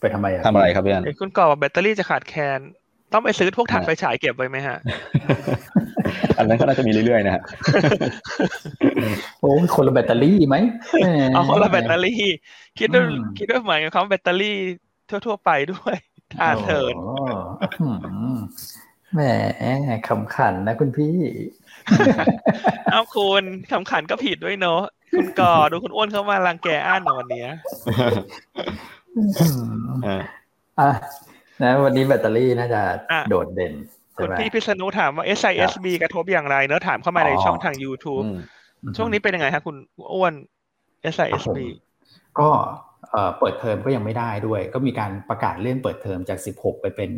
ไปทำไมอะทำอะไรครับพี่อันคุณก่อแบตเตอรี่จะขาดแคลน ต้องไปซื้อพวกถังไฟฉายเก็บไว้ไหมฮะ อันนั้นก็น่าจะมีเรื่อยๆนะฮะโอ้คนละแบตเตอรี่ไหมเอาคนละแบตเตอรี่ คิดด้วยคิดด้วยหมายความแบตเตอรี่ทั่ว ๆ ไปด้วยทาเถินแหมคำขันนะคุณพี่ เอาคุณคำขันก็ผิดด้วยเนาะคุณก่อดูคุณอ้วนเข้ามารังแกอ่านวันนี้อะ นะวันนี้แบตเตอรี่น่าจะโดดเด่นคุณพี่พิษณุถามว่า SISB กระทบอย่างไร เนอะถามเข้ามาในช่องทาง YouTube ช่วงนี้เป็นยังไงครับคุณอ้วน SISB ก็เปิดเทอมก็ยังไม่ได้ด้วย ก็มีการประกาศเลื่อนเปิดเทอมจาก 16 ไปเป็น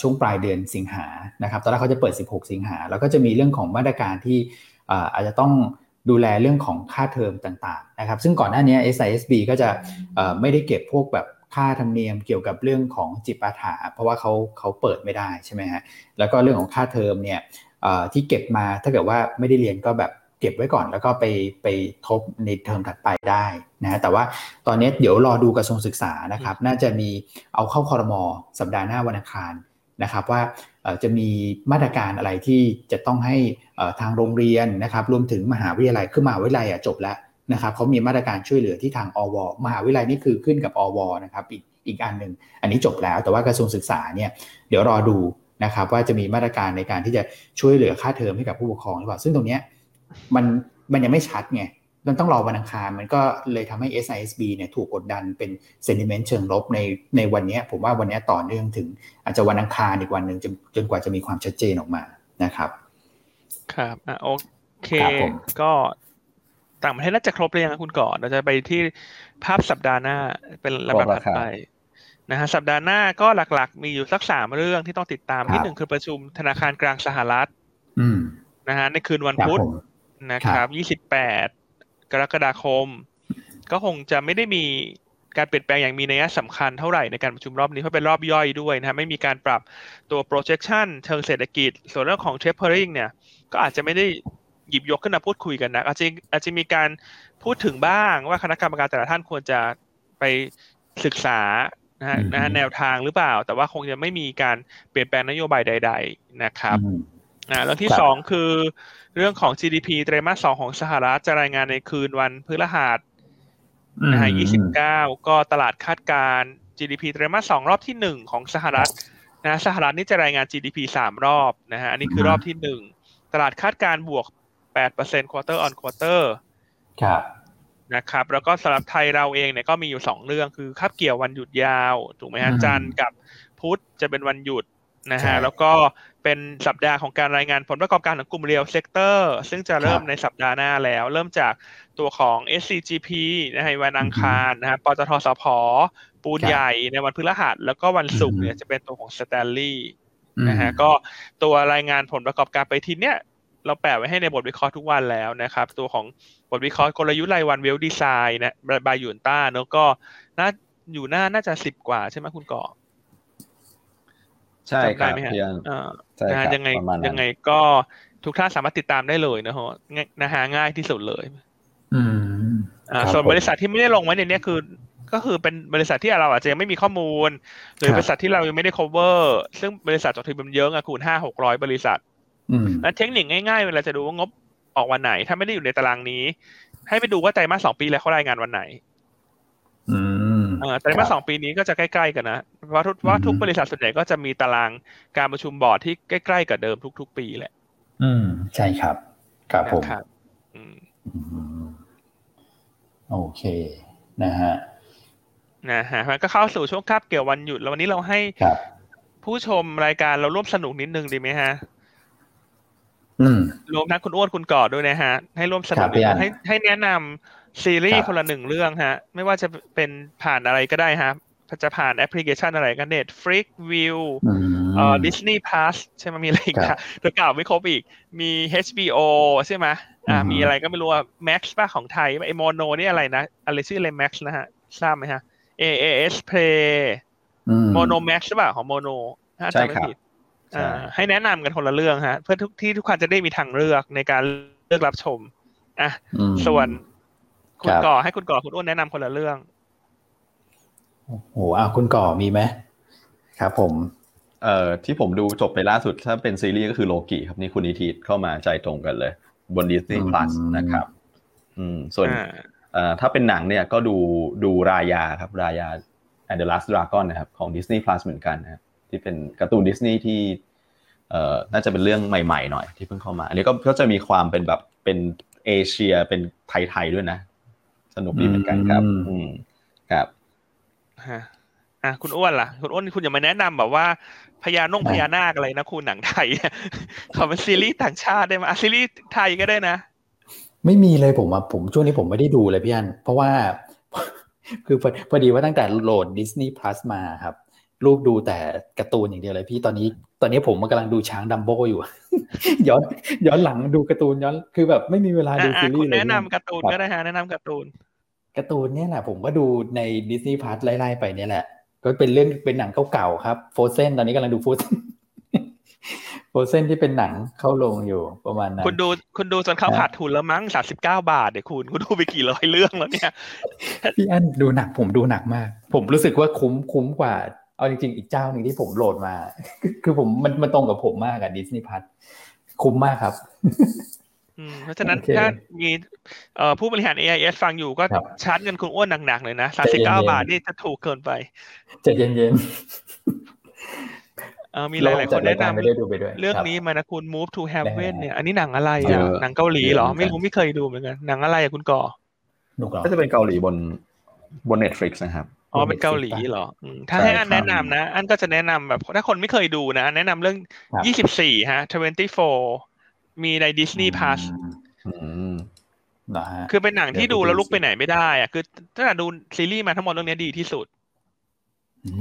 ช่วงปลายเดือนสิงหานะครับตอนแรกเขาจะเปิด 16 สิงหาแล้วก็จะมีเรื่องของมาตรการที่อาจจะต้องดูแลเรื่องของค่าเทอมต่างๆนะครับซึ่งก่อนหน้านี้ SISB ก็จะไม่ได้เก็บพวกแบบ ค่าธรรมเนียมเกี่ยวกับเรื่องของจิปาถา เพราะว่าเขาเขาเปิดไม่ได้ใช่ไหมฮะแล้วก็เรื่องของค่าเทอมเนี่ยที่เก็บมาถ้าเกิดว่าไม่ได้เรียนก็แบบเก็บไว้ก่อนแล้วก็ไปไปทบในเทอมถัดไปได้นะแต่ว่าตอนนี้เดี๋ยวรอดูกระทรวงศึกษานะครับ น่าจะมีเอาเข้าคอรมอสัปดาห์หน้าวันอังคารนะครับว่าจะมีมาตรการอะไรที่จะต้องให้ทางโรงเรียนนะครับ รวมถึงมหาวิทยาลัยคือมหาวิทยาลัยจบแล้ว นะครับเขามีมาตรการช่วยเหลือที่ทางอวมหาวิทยาลัยนี่คือขึ้นกับอวนะครับอีกอีกอันหนึ่งอันนี้จบแล้วแต่ว่ากระทรวงศึกษาเนี่ยเดี๋ยวรอดูนะครับว่าจะมีมาตรการในการที่จะช่วยเหลือค่าเทอมให้กับผู้ปกครองหรือเปล่าซึ่งตรงนี้มันมันยังไม่ชัดไงมันต้องรอวันอังคารมันก็เลยทำให้ SISB เนี่ยถูกกดดันเป็นเซนิเมนต์เชิงลบในในวันนี้ผมว่าวันนี้ต่อเนื่องถึง อาจจะวันอังคารอีกวันหนึ่งจนจนกว่าจะมีความชัดเจนออกมานะครับ ครับอะโอเคก็ ต่างประเทศน่าจะครบเลยยังคุณก่อนเราจะไปที่ภาพสัปดาห์หน้าเป็นลำดับถัดไปนะฮะสัปดาห์หน้าก็หลักๆ มีอยู่สักสามเรื่องที่ต้องติดตามที่หนึ่งคือประชุมธนาคารกลางสหรัฐนะฮะในคืนวันพุธนะครับยี่สิบแปดกรกฎาคม ก็คงจะไม่ได้มีการเปลี่ยนแปลงอย่างมีนัยสำคัญเท่าไหร่ในการประชุมรอบนี้เพราะเป็นรอบย่อยด้วยนะฮะไม่มีการปรับตัว projection เชิงเศรษฐกิจ ส่วนเรื่องของ tapering เนี่ย ก็อาจจะไม่ได้ หยิบยกขึ้นมาพูดคุยกันนะอาจจะอาจจะมีการพูดถึงบ้างว่าคณะกรรมการแต่ละท่านควรจะไปศึกษานะฮะนะฮะแนวทางหรือเปล่า แต่ว่าคงจะไม่มีการเปลี่ยนแปลงนโยบายใด ๆ นะครับอ่าเรื่องที่สองคือเรื่องของ GDP ไตรมาสสองของสหรัฐจะรายงานในคืนวันพฤหัสนะฮะ29 ก็ตลาดคาดการ GDP ไตรมาสสองรอบที่หนึ่งของสหรัฐนะสหรัฐนี่จะรายงาน GDP สามรอบนะฮะอันนี้คือรอบที่หนึ่งตลาดคาดการณ์บวก 8% quarter on quarter ครับนะครับ แล้วก็สำหรับไทยเราเองเนี่ยก็มีอยู่สองเรื่องคือคาบเกี่ยววันหยุดยาว ถูกไหมฮะจันทร์กับพุธจะเป็นวันหยุดนะฮะแล้วก็เป็นสัปดาห์ของการรายงานผลประกอบการของกลุ่ม real sector ซึ่งจะเริ่มในสัปดาห์หน้าแล้ว เริ่มจากตัวของ SCGP นะฮะวันอังคารนะฮะปตท.สผ.ปูนใหญ่ในวันพฤหัส แล้วก็วันศุกร์เนี่ยจะเป็นตัวของสแตนลีย์นะฮะก็ตัวรายงานผลประกอบการไปทีเนี้ย เราแปะไว้ให้ในบทวิเคราะห์ทุกวันแล้วนะครับ ตัวของบทวิเคราะห์กลยุทธ์รายวัน Wealth Design นะ by Yuanta เนอะก็น่าอยู่หน้าน่าจะสิบกว่าใช่ไหมคุณก่อใช่ครับเพียงนะยังไงยังไงก็ทุกท่านสามารถติดตามได้เลยนะฮะนะฮะง่ายที่สุดเลย อืมอ่าส่วนบริษัทที่ไม่ได้ลงไว้ในนี้คือ ก็คือเป็นบริษัทที่เราอาจจะยังไม่มีข้อมูล หรือบริษัทที่เรายังไม่ได้ cover ซึ่งบริษัทจดทะเบียนเยอะอะคูณห้าหกร้อยบริษัท นั้นเทคนิคง่ายๆเวลาจะดูว่างบออกวันไหน ถ้าไม่ได้อยู่ในตารางนี้ ให้ไปดูว่าไตรมาสสองปีแล้วเขารายงานวันไหนอืมไตรมาสสองปีนี้ก็จะใกล้ๆกันนะเพราะทุกว่าทุกบริษัทส่วนใหญ่ก็จะมีตารางการประชุมบอร์ดที่ใกล้ ๆ กับเดิมทุก ๆ ปีแหละ อืม ใช่ครับครับผมโอเค นะฮะนะฮะมันก็เข้าสู่ช่วงคาบเกี่ยววันหยุด แล้ววันนี้เราให้ผู้ชมรายการเราร่วมสนุกนิดนึงดีไหมฮะ รวมทั้งคุณอ้วนคุณก่อด้วยนะฮะ ให้ร่วมสนุกให้ให้แนะนำซีรีส์คนละหนึ่งเรื่องฮะ ไม่ว่าจะเป็นผ่านอะไรก็ได้ฮะจะผ่านแอปพลิเคชันอะไรก็ Netflix Viu เอ่อ Disney Plus ใช่ไหมมีอะไรอีกครับตัวเก่าไม่ครบอีก มี HBO ใช่ไหมอ่ามีอะไรก็ไม่รู้ว่า Max ป่ะของไทยไอโมโนนี่อะไรนะอะไรชื่ออะไร Max นะฮะทราบไหมฮะ AIS Play Mono Max ใช่ป่ะของโมโนถ้าจำไม่ผิด ให้แนะนำกันคนละเรื่องฮะ เพื่อทุกที่ทุกคนจะได้มีทางเลือกในการเลือกรับชมอะส่วนคุณก่อให้คุณก่อคุณอ้วนแนะนำคนละเรื่องโอ้โหอะคุณก่อมีไหมครับผมเอ่อที่ผมดูจบไปล่าสุดถ้าเป็นซีรีส์ก็คือโลกิครับนี่คุณนิติเข้ามาใจตรงกันเลย บน Disney Plus นะครับ อืม ส่วนเอ่อถ้าเป็นหนังเนี่ยก็ดูดูรายาครับรายา and the Last Dragon นะครับของ Disney Plus เหมือนกันนะครับ ที่เป็นการ์ตูนดิสนีย์ที่เอ่อน่าจะเป็นเรื่องใหม่ๆหน่อยที่เพิ่งเข้ามา อันนี้ก็ก็จะมีความเป็นแบบเป็นเอเชียเป็นไทยๆด้วยนะ สนุกดีเหมือนกันครับ อืมครับฮะอะคุณอ้วนล่ะ คุณอ้วนคุณอย่ามาแนะนำแบบว่าพญานงพญานาคอะไรนะคุณหนังไทยขอเป็นซีรีส์ต่างชาติได้ไหมซีรีส์ไทยก็ได้นะ ไม่มีเลยผมอะผมช่วงนี้ผมไม่ได้ดูเลยพี่อันเพราะว่า คือพอดีว่าตั้งแต่โหลด Disney Plus มาครับ ลูกดูแต่การ์ตูนอย่างเดียวเลยพี่ตอนนี้ ตอนนี้ผมกำลังดูช้างดัมโบอยู่ ย้อนย้อนหลังดูการ์ตูนย้อนคือแบบไม่มีเวลาดูซีรีส์เลยแนะนำการ์ตูนก็ได้ฮะแนะนำการ์ตูนการ์ตูนเนี่ยแหละผมก็ดูใน Disney Plus ไล่ๆไปเนี่ยแหละ ก็เป็นเรื่องเป็นหนังเก่าๆครับ Frozen ตอนนี้กำลังดู Frozen Frozen ที่เป็นหนังเข้าโรงอยู่ประมาณนั้นคุณดูคุณดูจนเขาขาดทุนแล้วมั้งสามสิบเก้าบาทเดี๋ยวคุณคุณดูไปกี่ร้อยเรื่องแล้วเนี่ยพี่อันดูหนักผมดูหนักมาก ผมรู้สึกว่าคุ้มคุ้มกว่า เอาจริงๆ อีกเจ้าหนึ่งที่ผมโหลดมา คือผมมันมันตรงกับผมมากอะดิสนีย์พัทคุ้มมากครับเพราะฉะนั้นถ้ามีผู้บริหาร AIS ฟังอยู่ก็ชาร์จเงินคุณอ้วนหนักๆเลยนะสามสิบเก้าบาทนี่จะถูกเกินไปจเย็นๆมีหลายๆคนแนะนำเรื่องนี้มานะคุณ Move to Heaven เนี่ยอันนี้หนังอะไรอะหนังเกาหลีเหรอ ไม่รู้ไม่เคยดูเหมือนกัน หนังอะไรอะคุณก่อก็จะเป็นเกาหลีบนบน Netflix นะครับ อ๋อเป็นเกาหลีเหรอ ถ้าให้อันแนะนำนะ อันก็จะแนะนำแบบถ้าคนไม่เคยดูนะ แนะนำเรื่องยี่สิบสี่ฮะ24มีใน Disney Plus คือเป็นหนังที่ดูแล้วลุกไปไหนไม่ได้อะคือถ้าดูซีรีส์มาทั้งหมดเรื่องนี้ดีที่สุด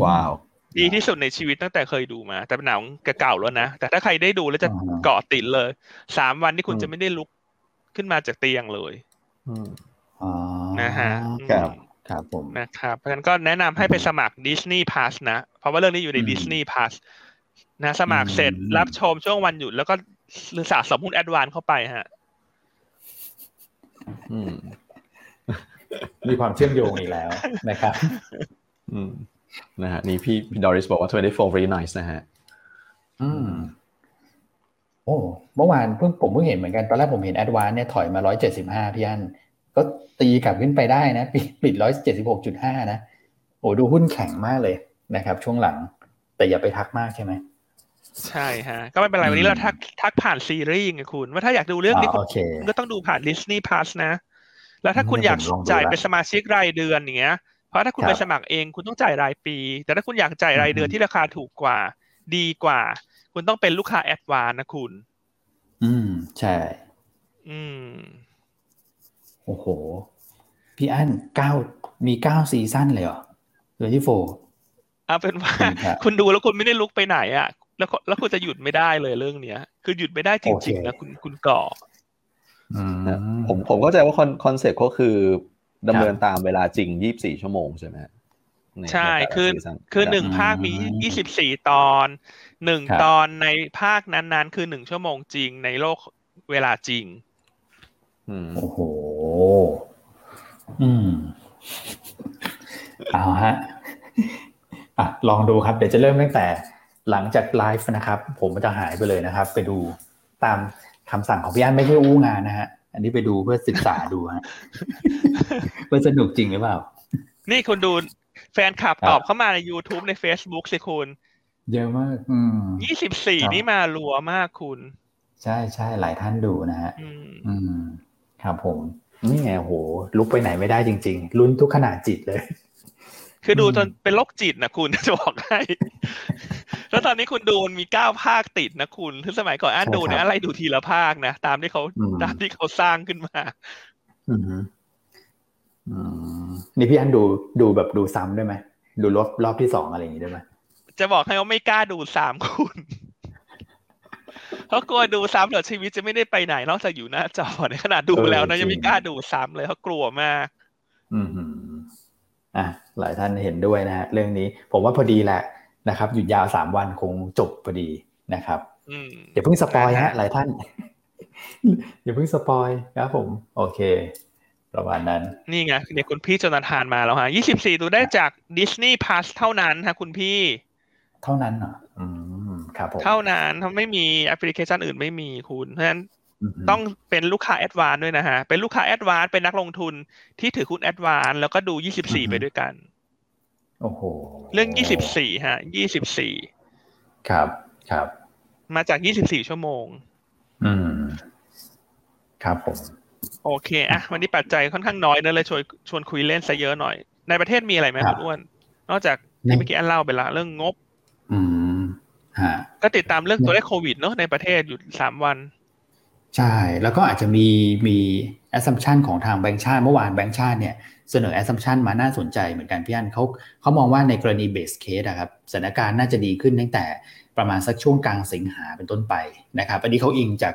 ว้าว ดีที่สุดในชีวิตตั้งแต่เคยดูมา แต่เป็นหนังเก่าแล้วนะ แต่ถ้าใครได้ดูแล้วจะเกาะติดเลย สามวันที่คุณจะไม่ได้ลุกขึ้นมาจากเตียงเลยนะฮะ ครับผมนะครับเพราะฉะนั้นก็แนะนำให้ไปสมัคร Disney Plus นะ เพราะว่าเรื่องนี้อยู่ใน Disney Plus นะสมัครเสร็จรับชมช่วงวันหยุดแล้วก็สะสมหุ้นแอดวานเข้าไปฮะมีความเชื่อมโยงอีกแล้วนะครับนะฮะนี่พี่พี่ดอริสบอกว่า24 very nice นะฮะอืมโอ้เมื่อวานเพิ่งผมเพิ่งเห็นเหมือนกัน ตอนแรกผมเห็นแอดวานเนี่ยถอยมา 175 พี่อัน ก็ตีกลับขึ้นไปได้นะปิดร้อยเจ็ดสิบหกจุดห้านะ โอ้ดูหุ้นแข็งมากเลยนะครับ ช่วงหลัง แต่อย่าไปทักมากใช่ไหมใช่ฮะ ก็ไม่เป็นไรวันนี้เราทักทักผ่านซีรีส์ไงคุณ ว่าถ้าอยากดูเรื่องนี้คุณก็ต้องดูผ่าน Disney Plus นะ แล้วถ้าคุณอยากจ่ายเป็นสมาชิกรายเดือนอย่างเงี้ยเพราะถ้าคุณไปสมัครเองคุณต้องจ่ายรายปี แต่ถ้าคุณอยากจ่ายรายเดือนที่ราคาถูกกว่า ดีกว่า คุณต้องเป็นลูกค้า Advance นะคุณ อืม ใช่ อืม โอ้โห พี่อันเก้ามีเก้าซีซั่นเลยเหรอเรือที่โฟเอาเป็นว่าคุณดูแล้วคุณไม่ได้ลุกไปไหนอะ แล้วแล้วคุณจะหยุดไม่ได้เลยเรื่องเนี้ย คือหยุดไม่ได้จริงๆนะคุณคุณก่อผมผมเข้าใจว่าคอนคอนเซ็ปต์ก็คือดำเนินตามเวลาจริงยี่บสี่ชั่วโมงใช่ไหมใช่คือคือหนึ่งภาคมียี่สิบสี่ตอนหนึ่งตอนในภาคนั้นๆ คือหนึ่งชั่วโมงจริงในโลกเวลาจริงโอ้โห อืมเอาฮะอะลองดูครับ เดี๋ยวจะเริ่มตั้งแต่หลังจากไลฟ์นะครับ ผมจะหายไปเลยนะครับ ไปดูตามคำสั่งของพี่อันไม่ใช่อู้งานนะฮะ อันนี้ไปดูเพื่อศึกษาดูฮะเพื่อสนุกจริงหรือเปล่า นี่คุณดูแฟนคลับตอบเข้ามาใน YouTube ใน Facebook สิคุณ เยอะมาก อืมยี่สิบสี่นี่มารัวมากคุณ ใช่ใช่หลายท่านดูนะฮะ อืมครับผม นี่ไงโห ลุกไปไหนไม่ได้จริง ๆ ลุ้นทุกขนาดจิตเลย คือดูจนเป็นโรคจิตนะคุณจะบอกให้แล้วตอนนี้คุณดูมีเก้าภาคติดนะคุณคือสมัยก่อนอ่านดูเนี่ยอะไรดูทีละภาคนะตามที่เขาตามที่เขาสร้างขึ้นมาอืมนี่พี่อันดูดูแบบดูซ้ำได้ไหมดูรอบรอบที่สองอะไรอย่างนี้ได้ไหมจะบอกให้ว่าไม่กล้าดูสามคุณ เขากลัวดูซ้ำเดี๋ยวชีวิตจะไม่ได้ไปไหนนอกจากอยู่หน้าจอในขนาดดูแล้วนะยังไม่กล้าดูซ้ำเลยเขากลัวมาก อืมอะหลายท่านเห็นด้วยนะฮะเรื่องนี้ ผมว่าพอดีแหละนะครับ หยุดยาวสามวันคงจบพอดีนะครับอย่าเพิ่งสปอยล์ฮะหลายท่านอย่าเพิ่งสปอยล์ครับผม โอเค ประมาณนั้น นี่ไงเนี่ยคุณพี่จนาธานมาแล้วฮะยี่สิบสี่ดูได้จาก Disney Plus เท่านั้นฮะคุณพี่ เท่านั้นเหรออืม ครับผมเท่านั้นถ้าไม่มีแอปพลิเคชันอื่นไม่มีคุณ เพราะฉะนั้นต้องเป็นลูกค้า Advance ด้วยนะฮะ เป็นลูกค้า Advance เป็นนักลงทุนที่ถือหุ้นแอดวานแล้วก็ดูยี่สิบสี่ไปด้วยกัน โอ้โห เรื่องยี่สิบสี่ฮะยี่สิบสี่ครับครับ มาจากยี่สิบสี่ชั่วโมง อืม ครับผม โอเคอะวันนี้ปัจจัยค่อนข้างน้อยเนอะเลยชวนชวนคุยเล่นซะเยอะหน่อย ในประเทศมีอะไรไหมคุณอ้วน นอกจากที่เมื่อกี้อันเล่าไปละเรื่องงบ อืม ก็ติดตามเรื่องตัวเลขโควิดเนาะในประเทศอยู่สามวัน ใช่ แล้วก็อาจจะมีมี assumption ของทางแบงค์ชาติเมื่อวานแบงค์ชาติเนี่ยเสนอ assumption มาน่าสนใจเหมือนกันพี่อันเขาเขามองว่าในกรณี base case อะครับสถานการณ์น่าจะดีขึ้นตั้งแต่ ประมาณสักช่วงกลางสิงหาเป็นต้นไปนะครับอันนี้เขาอิงจาก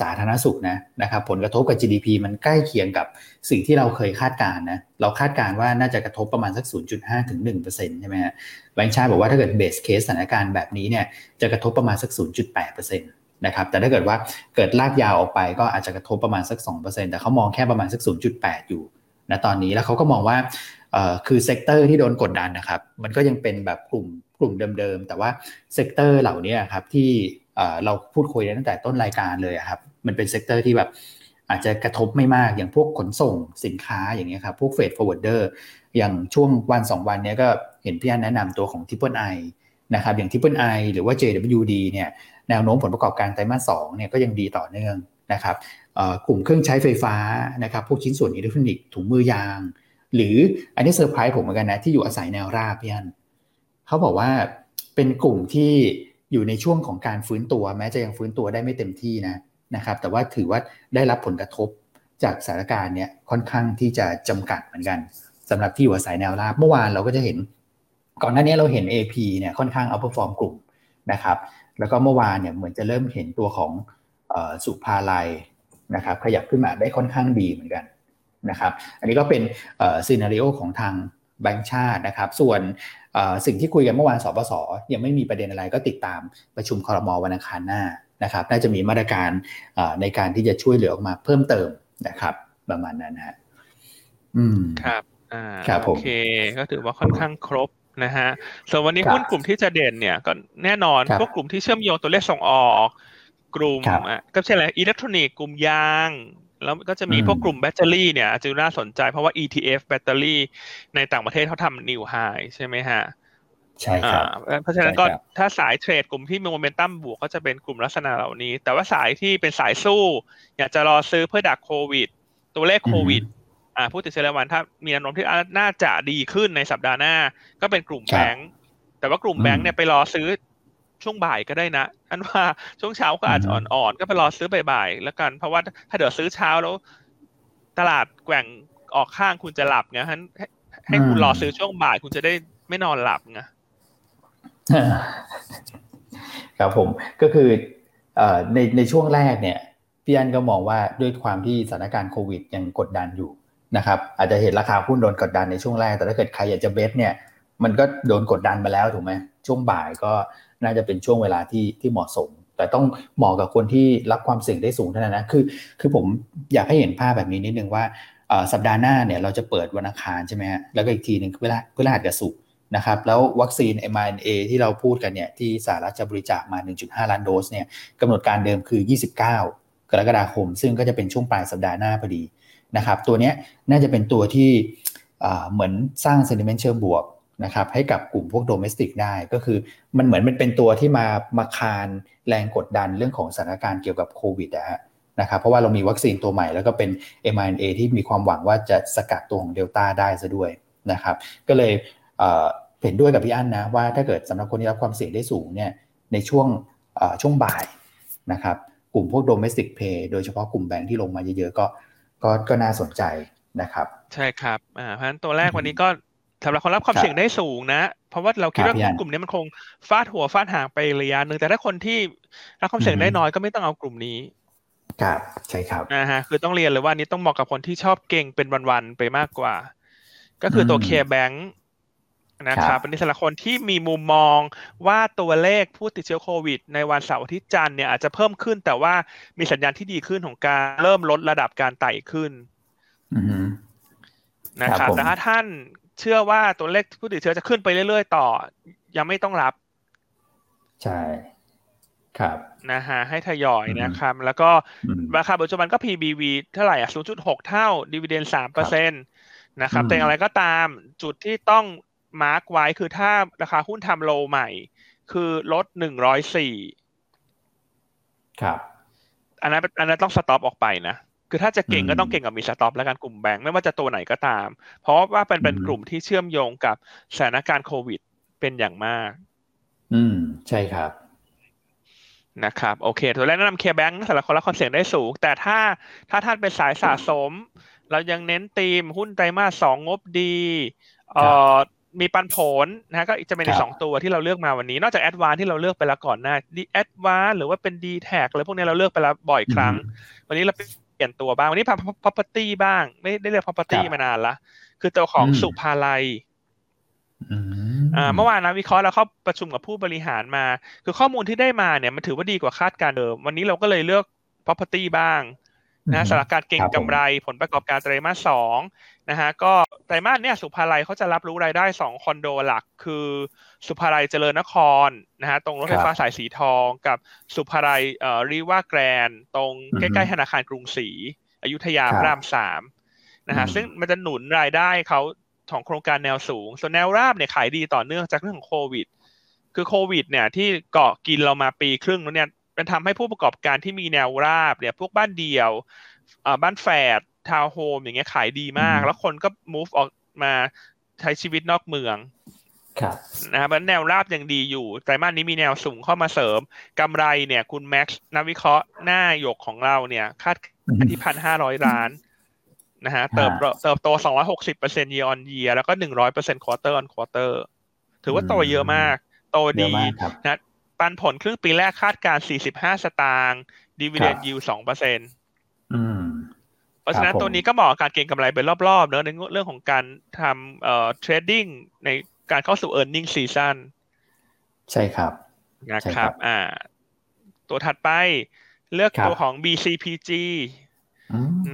สาธารณสุขนะนะครับผลกระทบกับ GDP มันใกล้เคียงกับสิ่งที่เราเคยคาดการณ์นะเราคาดการณ์ว่าน่าจะกระทบประมาณสัก 0.5 ถึง1%ใช่ไหมฮะแบงค์ชาติบอกว่าถ้าเกิด base case สถานการณ์แบบนี้เนี่ยจะกระทบประมาณสัก 0.8%นะครับแต่ถ้าเกิดว่าเกิดลากยาวออกไปก็อาจจะกระทบประมาณสัก 2%แต่เขามองแค่ประมาณสัก 0.8 อยู่นะตอนนี้แล้วเขาก็มองว่าคือ sector ที่โดนกดดันนะครับ มันก็ยังเป็นแบบกลุ่ม ลุ่มเดิมๆ แต่ว่า sector เหล่านี้ครับที่เราพูดคุยตั้งแต่ต้นรายการเลยครับมันเป็น sector ที่แบบอาจจะกระทบไม่มากอย่างพวกขนส่งสินค้าอย่างเงี้ยครับพวก freight forwarder อย่างช่วงวัน 2 วันนี้ก็เห็นพี่อันแนะนำตัวของ Triple I นะครับอย่าง Triple I หรือว่า JWD เนี่ยแนวโน้มผลประกอบการไตรมาสสเนี่ยก็ยังดีต่อเนื่องนะครับกลุ่มเครื่องใช้ไฟฟ้านะครับพวกชิ้นส่วนอิเล็กทรอนิกส์ถุงมือยาง หรืออันนี้เซอร์ไพรส์ผมเหมือนกันนะที่อยู่อาศัยแนวราบพี่อัน เขาบอกว่าเป็นกลุ่มที่อยู่ในช่วงของการฟื้นตัว แม้จะยังฟื้นตัวได้ไม่เต็มที่นะนะครับ แต่ว่าถือว่าได้รับผลกระทบจากสถานการณ์เนี้ยค่อนข้างที่จะจำกัดเหมือนกันสำหรับที่อยู่อาศัยแนวราบเมื่อวานเราก็จะเห็น ก่อนหน้านี้เราเห็น AP เนี่ยค่อนข้างเอาเปรียบกลุ่มนะครับ แล้วก็เมื่อวานเนี่ยเหมือนจะเริ่มเห็นตัวของสุภาลัยนะครับขยับขึ้นมาได้ค่อนข้างดีเหมือนกันนะครับ อันนี้ก็เป็นซีนารีโอของทางแบงค์ชาตินะครับ ส่วน สิ่งที่คุยกันเมื่อวานสปสยังไม่มีประเด็นอะไรก็ติดตามประชุมคอรมอวันอังคารหน้านะครับน่าจะมีมาตรการในการที่จะช่วยเหลือออกมาเพิ่มเติมนะครับประมาณนั้นฮะอืมครับอ่าโอเค ก็ถือว่าค่อนข้างครบนะฮะส่วนวันนี้หุ้นกลุ่มที่จะเด่นเนี่ยก็แน่นอนพวกกลุ่มที่เชื่อมโยงตัวเลขส่งออก กลุ่มอะก็ใช่แหละอิเล็กทรอนิกส์กลุ่มยาง แล้วก็จะมีพวกกลุ่มแบตเตอรี่เนี่ยอาจจะน่าสนใจเพราะว่า ETF แบตเตอรี่ในต่างประเทศเขาทำนิวไฮใช่ไหมฮะใช่ครับเพราะฉะนั้นก็ถ้าสายเทรดกลุ่มที่มีโมเมนตัมบวกก็จะเป็นกลุ่มลักษณะเหล่านี้ แต่ว่าสายที่เป็นสายสู้ อยากจะรอซื้อเพื่อดักโควิด ตัวเลขโควิดอ่าผู้ติดเชื้อรายวันถ้ามีแนวโน้มที่น่าจะดีขึ้นในสัปดาห์หน้า ก็เป็นกลุ่มแบงก์แต่ว่ากลุ่มแบงก์เนี่ยไปรอซื้อ ช่วงบ่ายก็ได้นะ อันว่าช่วงเช้าก็อาจจะอ่อนๆ ก็ไปรอซื้อบ่ายๆแล้วกัน เพราะว่าถ้าเดี๋ยวซื้อเช้าแล้ว ตลาดแกว่งออกข้างคุณจะหลับไงฮะให้คุณรอซื้อช่วงบ่ายคุณจะได้ไม่นอนหลับไงครับผมก็คือในในช่วงแรกเนี่ยพี่อันก็มองว่าด้วยความที่สถานการณ์โควิดยังกดดันอยู่นะครับ อาจจะเห็นราคาหุ้นโดนกดดันในช่วงแรก แต่ถ้าเกิดใครอยากจะเบสเนี่ย มันก็โดนกดดันมาแล้วถูกไหมช่วงบ่ายก็ น่าจะเป็นช่วงเวลาที่ที่เหมาะสม แต่ต้องเหมาะกับคนที่รับความเสี่ยงได้สูงเท่านั้นนะคือ คือผมอยากให้เห็นภาพแบบนี้นิดนึงว่าสัปดาห์หน้าเนี่ยเราจะเปิดวันอังคารใช่ไหมฮะแล้วก็อีกทีหนึ่งเวลาเวลาหัดกับสุกนะครับแล้ววัคซีน mRNA ที่เราพูดกันเนี่ยที่สหรัฐจะบริจาคมา 1.5 ล้านโดสเนี่ยกำหนดการเดิมคือ 29 กรกฎาคม ซึ่งก็จะเป็นช่วงปลายสัปดาห์หน้าพอดีนะครับตัวนี้น่าจะเป็นตัวที่เหมือนสร้างเซนิเมนต์เชิงบวก นะครับให้กับกลุ่มพวกโดเมสติกได้ก็คือมันเหมือนมันเป็นตัวที่มามาคานแรงกดดันเรื่องของสถานการณ์เกี่ยวกับโควิดนะครับเพราะว่าเรามีวัคซีนตัวใหม่แล้วก็เป็น mRNA ที่มีความหวังว่าจะสกัดตัวของเดลต้าได้ซะด้วยนะครับก็เลยเห็นด้วยกับพี่อั้นนะว่าถ้าเกิดสำหรับคนที่รับความเสี่ยงได้สูงเนี่ยในช่วงช่วงบ่ายนะครับกลุ่มพวก domestic pay โดยเฉพาะกลุ่มแบงค์ที่ลงมาเยอะๆก็ก็ก็น่าสนใจนะครับ ใช่ครับอ่าเพราะฉะนั้นตัวแรกวันนี้ก็ สำหรับคนรับความเสี่ยงได้สูงนะ เพราะว่าเราคิดว่ากลุ่มนี้มันคงฟาดหัวฟาดหางไประยะหนึ่งแต่ถ้าคนที่รับความเสี่ยงได้น้อยก็ไม่ต้องเอากลุ่มนี้ ครับ ใช่ครับนะฮะคือต้องเรียนเลยว่านี้ต้องเหมาะกับคนที่ชอบเก่งเป็นวันๆไปมากกว่า ก็คือตัวเคแบงค์นะครับเป็นสำหรับคนที่มีมุมมองว่าตัวเลขผู้ติดเชื้อโควิด ในวันเสาร์อาทิตย์จันทร์เนี่ยอาจจะเพิ่มขึ้น แต่ว่ามีสัญญาณที่ดีขึ้นของการเริ่มลดระดับการไต่ขึ้นนะครับแต่ถ้าท่าน เชื่อว่าตัวเลขผู้ติดเชื้อจะขึ้นไปเรื่อยๆ ต่อ ยังไม่ต้องรับ ใช่ครับนะฮะให้ทยอยนะครับ แล้วก็ราคาปัจจุบันก็ PBV เท่าไหร่อะ0.6 เท่า dividend สามเปอร์เซ็นต์นะครับแต่อย่างไรก็ตามจุดที่ต้อง mark ไว้คือถ้าราคาหุ้นทำ low ใหม่ คือหลุดหนึ่งร้อยสี่ครับ อันนั้นอันนั้นต้อง stop ออกไปนะ คือถ้าจะเก่งก็ต้องเก่งกับมี stop แล้วกันกลุ่มแบงค์ไม่ว่าจะตัวไหนก็ตาม เพราะว่าเป็นเป็นกลุ่มที่เชื่อมโยงกับสถานการณ์โควิดเป็นอย่างมาก อืม ใช่ครับนะครับโอเคตัวแรกแนะนำเคแบงค์สำหรับคนละคอนเสียงได้สูง แต่ถ้าถ้าท่านเป็นสายสะสม เรายังเน้นธีมหุ้นไตรมาสสองงบดีเอ่อมีปันผลนะฮะก็จะเป็นในสองตัวที่เราเลือกมาวันนี้ นอกจากแอดวานที่เราเลือกไปแล้วก่อนหน้าดีแอดวานหรือว่าเป็นดีแท็กอะไรพวกนี้เราเลือกไปแล้วบ่อยครั้ง วันนี้เรา เปลี่ยนตัวบ้างวันนี้พา property บ้าง ไม่ได้เลือก property มานานละคือตัวของสุภาลัยอ่าเมื่อวานนะวิเคราะห์เราเข้าประชุมกับผู้บริหารมา คือข้อมูลที่ได้มาเนี่ยมันถือว่าดีกว่าคาดการเดิม วันนี้เราก็เลยเลือก property บ้างนะสำหรับการเก็งกำไรผลประกอบการไตรมาสสอง นะฮะก็ไตรมาสเนี่ยสุภาลัยเขาจะรับรู้รายได้สองคอนโดหลัก คือสุภาลัยเจริญนครนะฮะตรงรถไฟฟ้าสายสีทองกับสุภาลัยเอ่อรีว่าแกรนตรงใกล้ๆธนาคารกรุงศรีอยุธยาพระรามสามนะฮะซึ่งมันจะหนุนรายได้เขาของโครงการแนวสูง ส่วนแนวราบเนี่ยขายดีต่อเนื่องจากเรื่องของโควิด คือโควิด เนี่ยที่เกาะกินเรามาปีครึ่งแล้วเนี่ยมันทำให้ผู้ประกอบการที่มีแนวราบเนี่ยพวกบ้านเดียวบ้านแฝด ทาวน์โฮมอย่างเงี้ยขายดีมาก แล้วคนก็ move ออกมาใช้ชีวิตนอกเมืองนะครับแนวราบยังดีอยู่ไตรมาสนี้มีแนวสูงเข้ามาเสริมกำไรเนี่ย คุณแม็กซ์นักวิเคราะห์หน้าหยกของเราเนี่ย คาดที่พันห้าร้อยล้านนะฮะเติบเติบโตสองร้อยหกสิบเปอร์เซ็นต์ year on year แล้วก็หนึ่งร้อยเปอร์เซ็นต์ quarter on quarter ถือว่าโตเยอะมาก โตดีนะปันผลครึ่งปีแรกคาดการณ์สี่สิบห้าสตางค์ดีเวเดนยิวสองเปอร์เซ็นต์ เพราะฉะนั้นตัวนี้ก็เหมาะกับการเก็งกำไรเป็นรอบๆเนอะในเรื่องของการทำเอ่อ trading ในการเข้าสู่ e a r n i n g ซีซั่นใช่ครับนะครับอ่า ตัวถัดไปเลือกตัวของ BCPG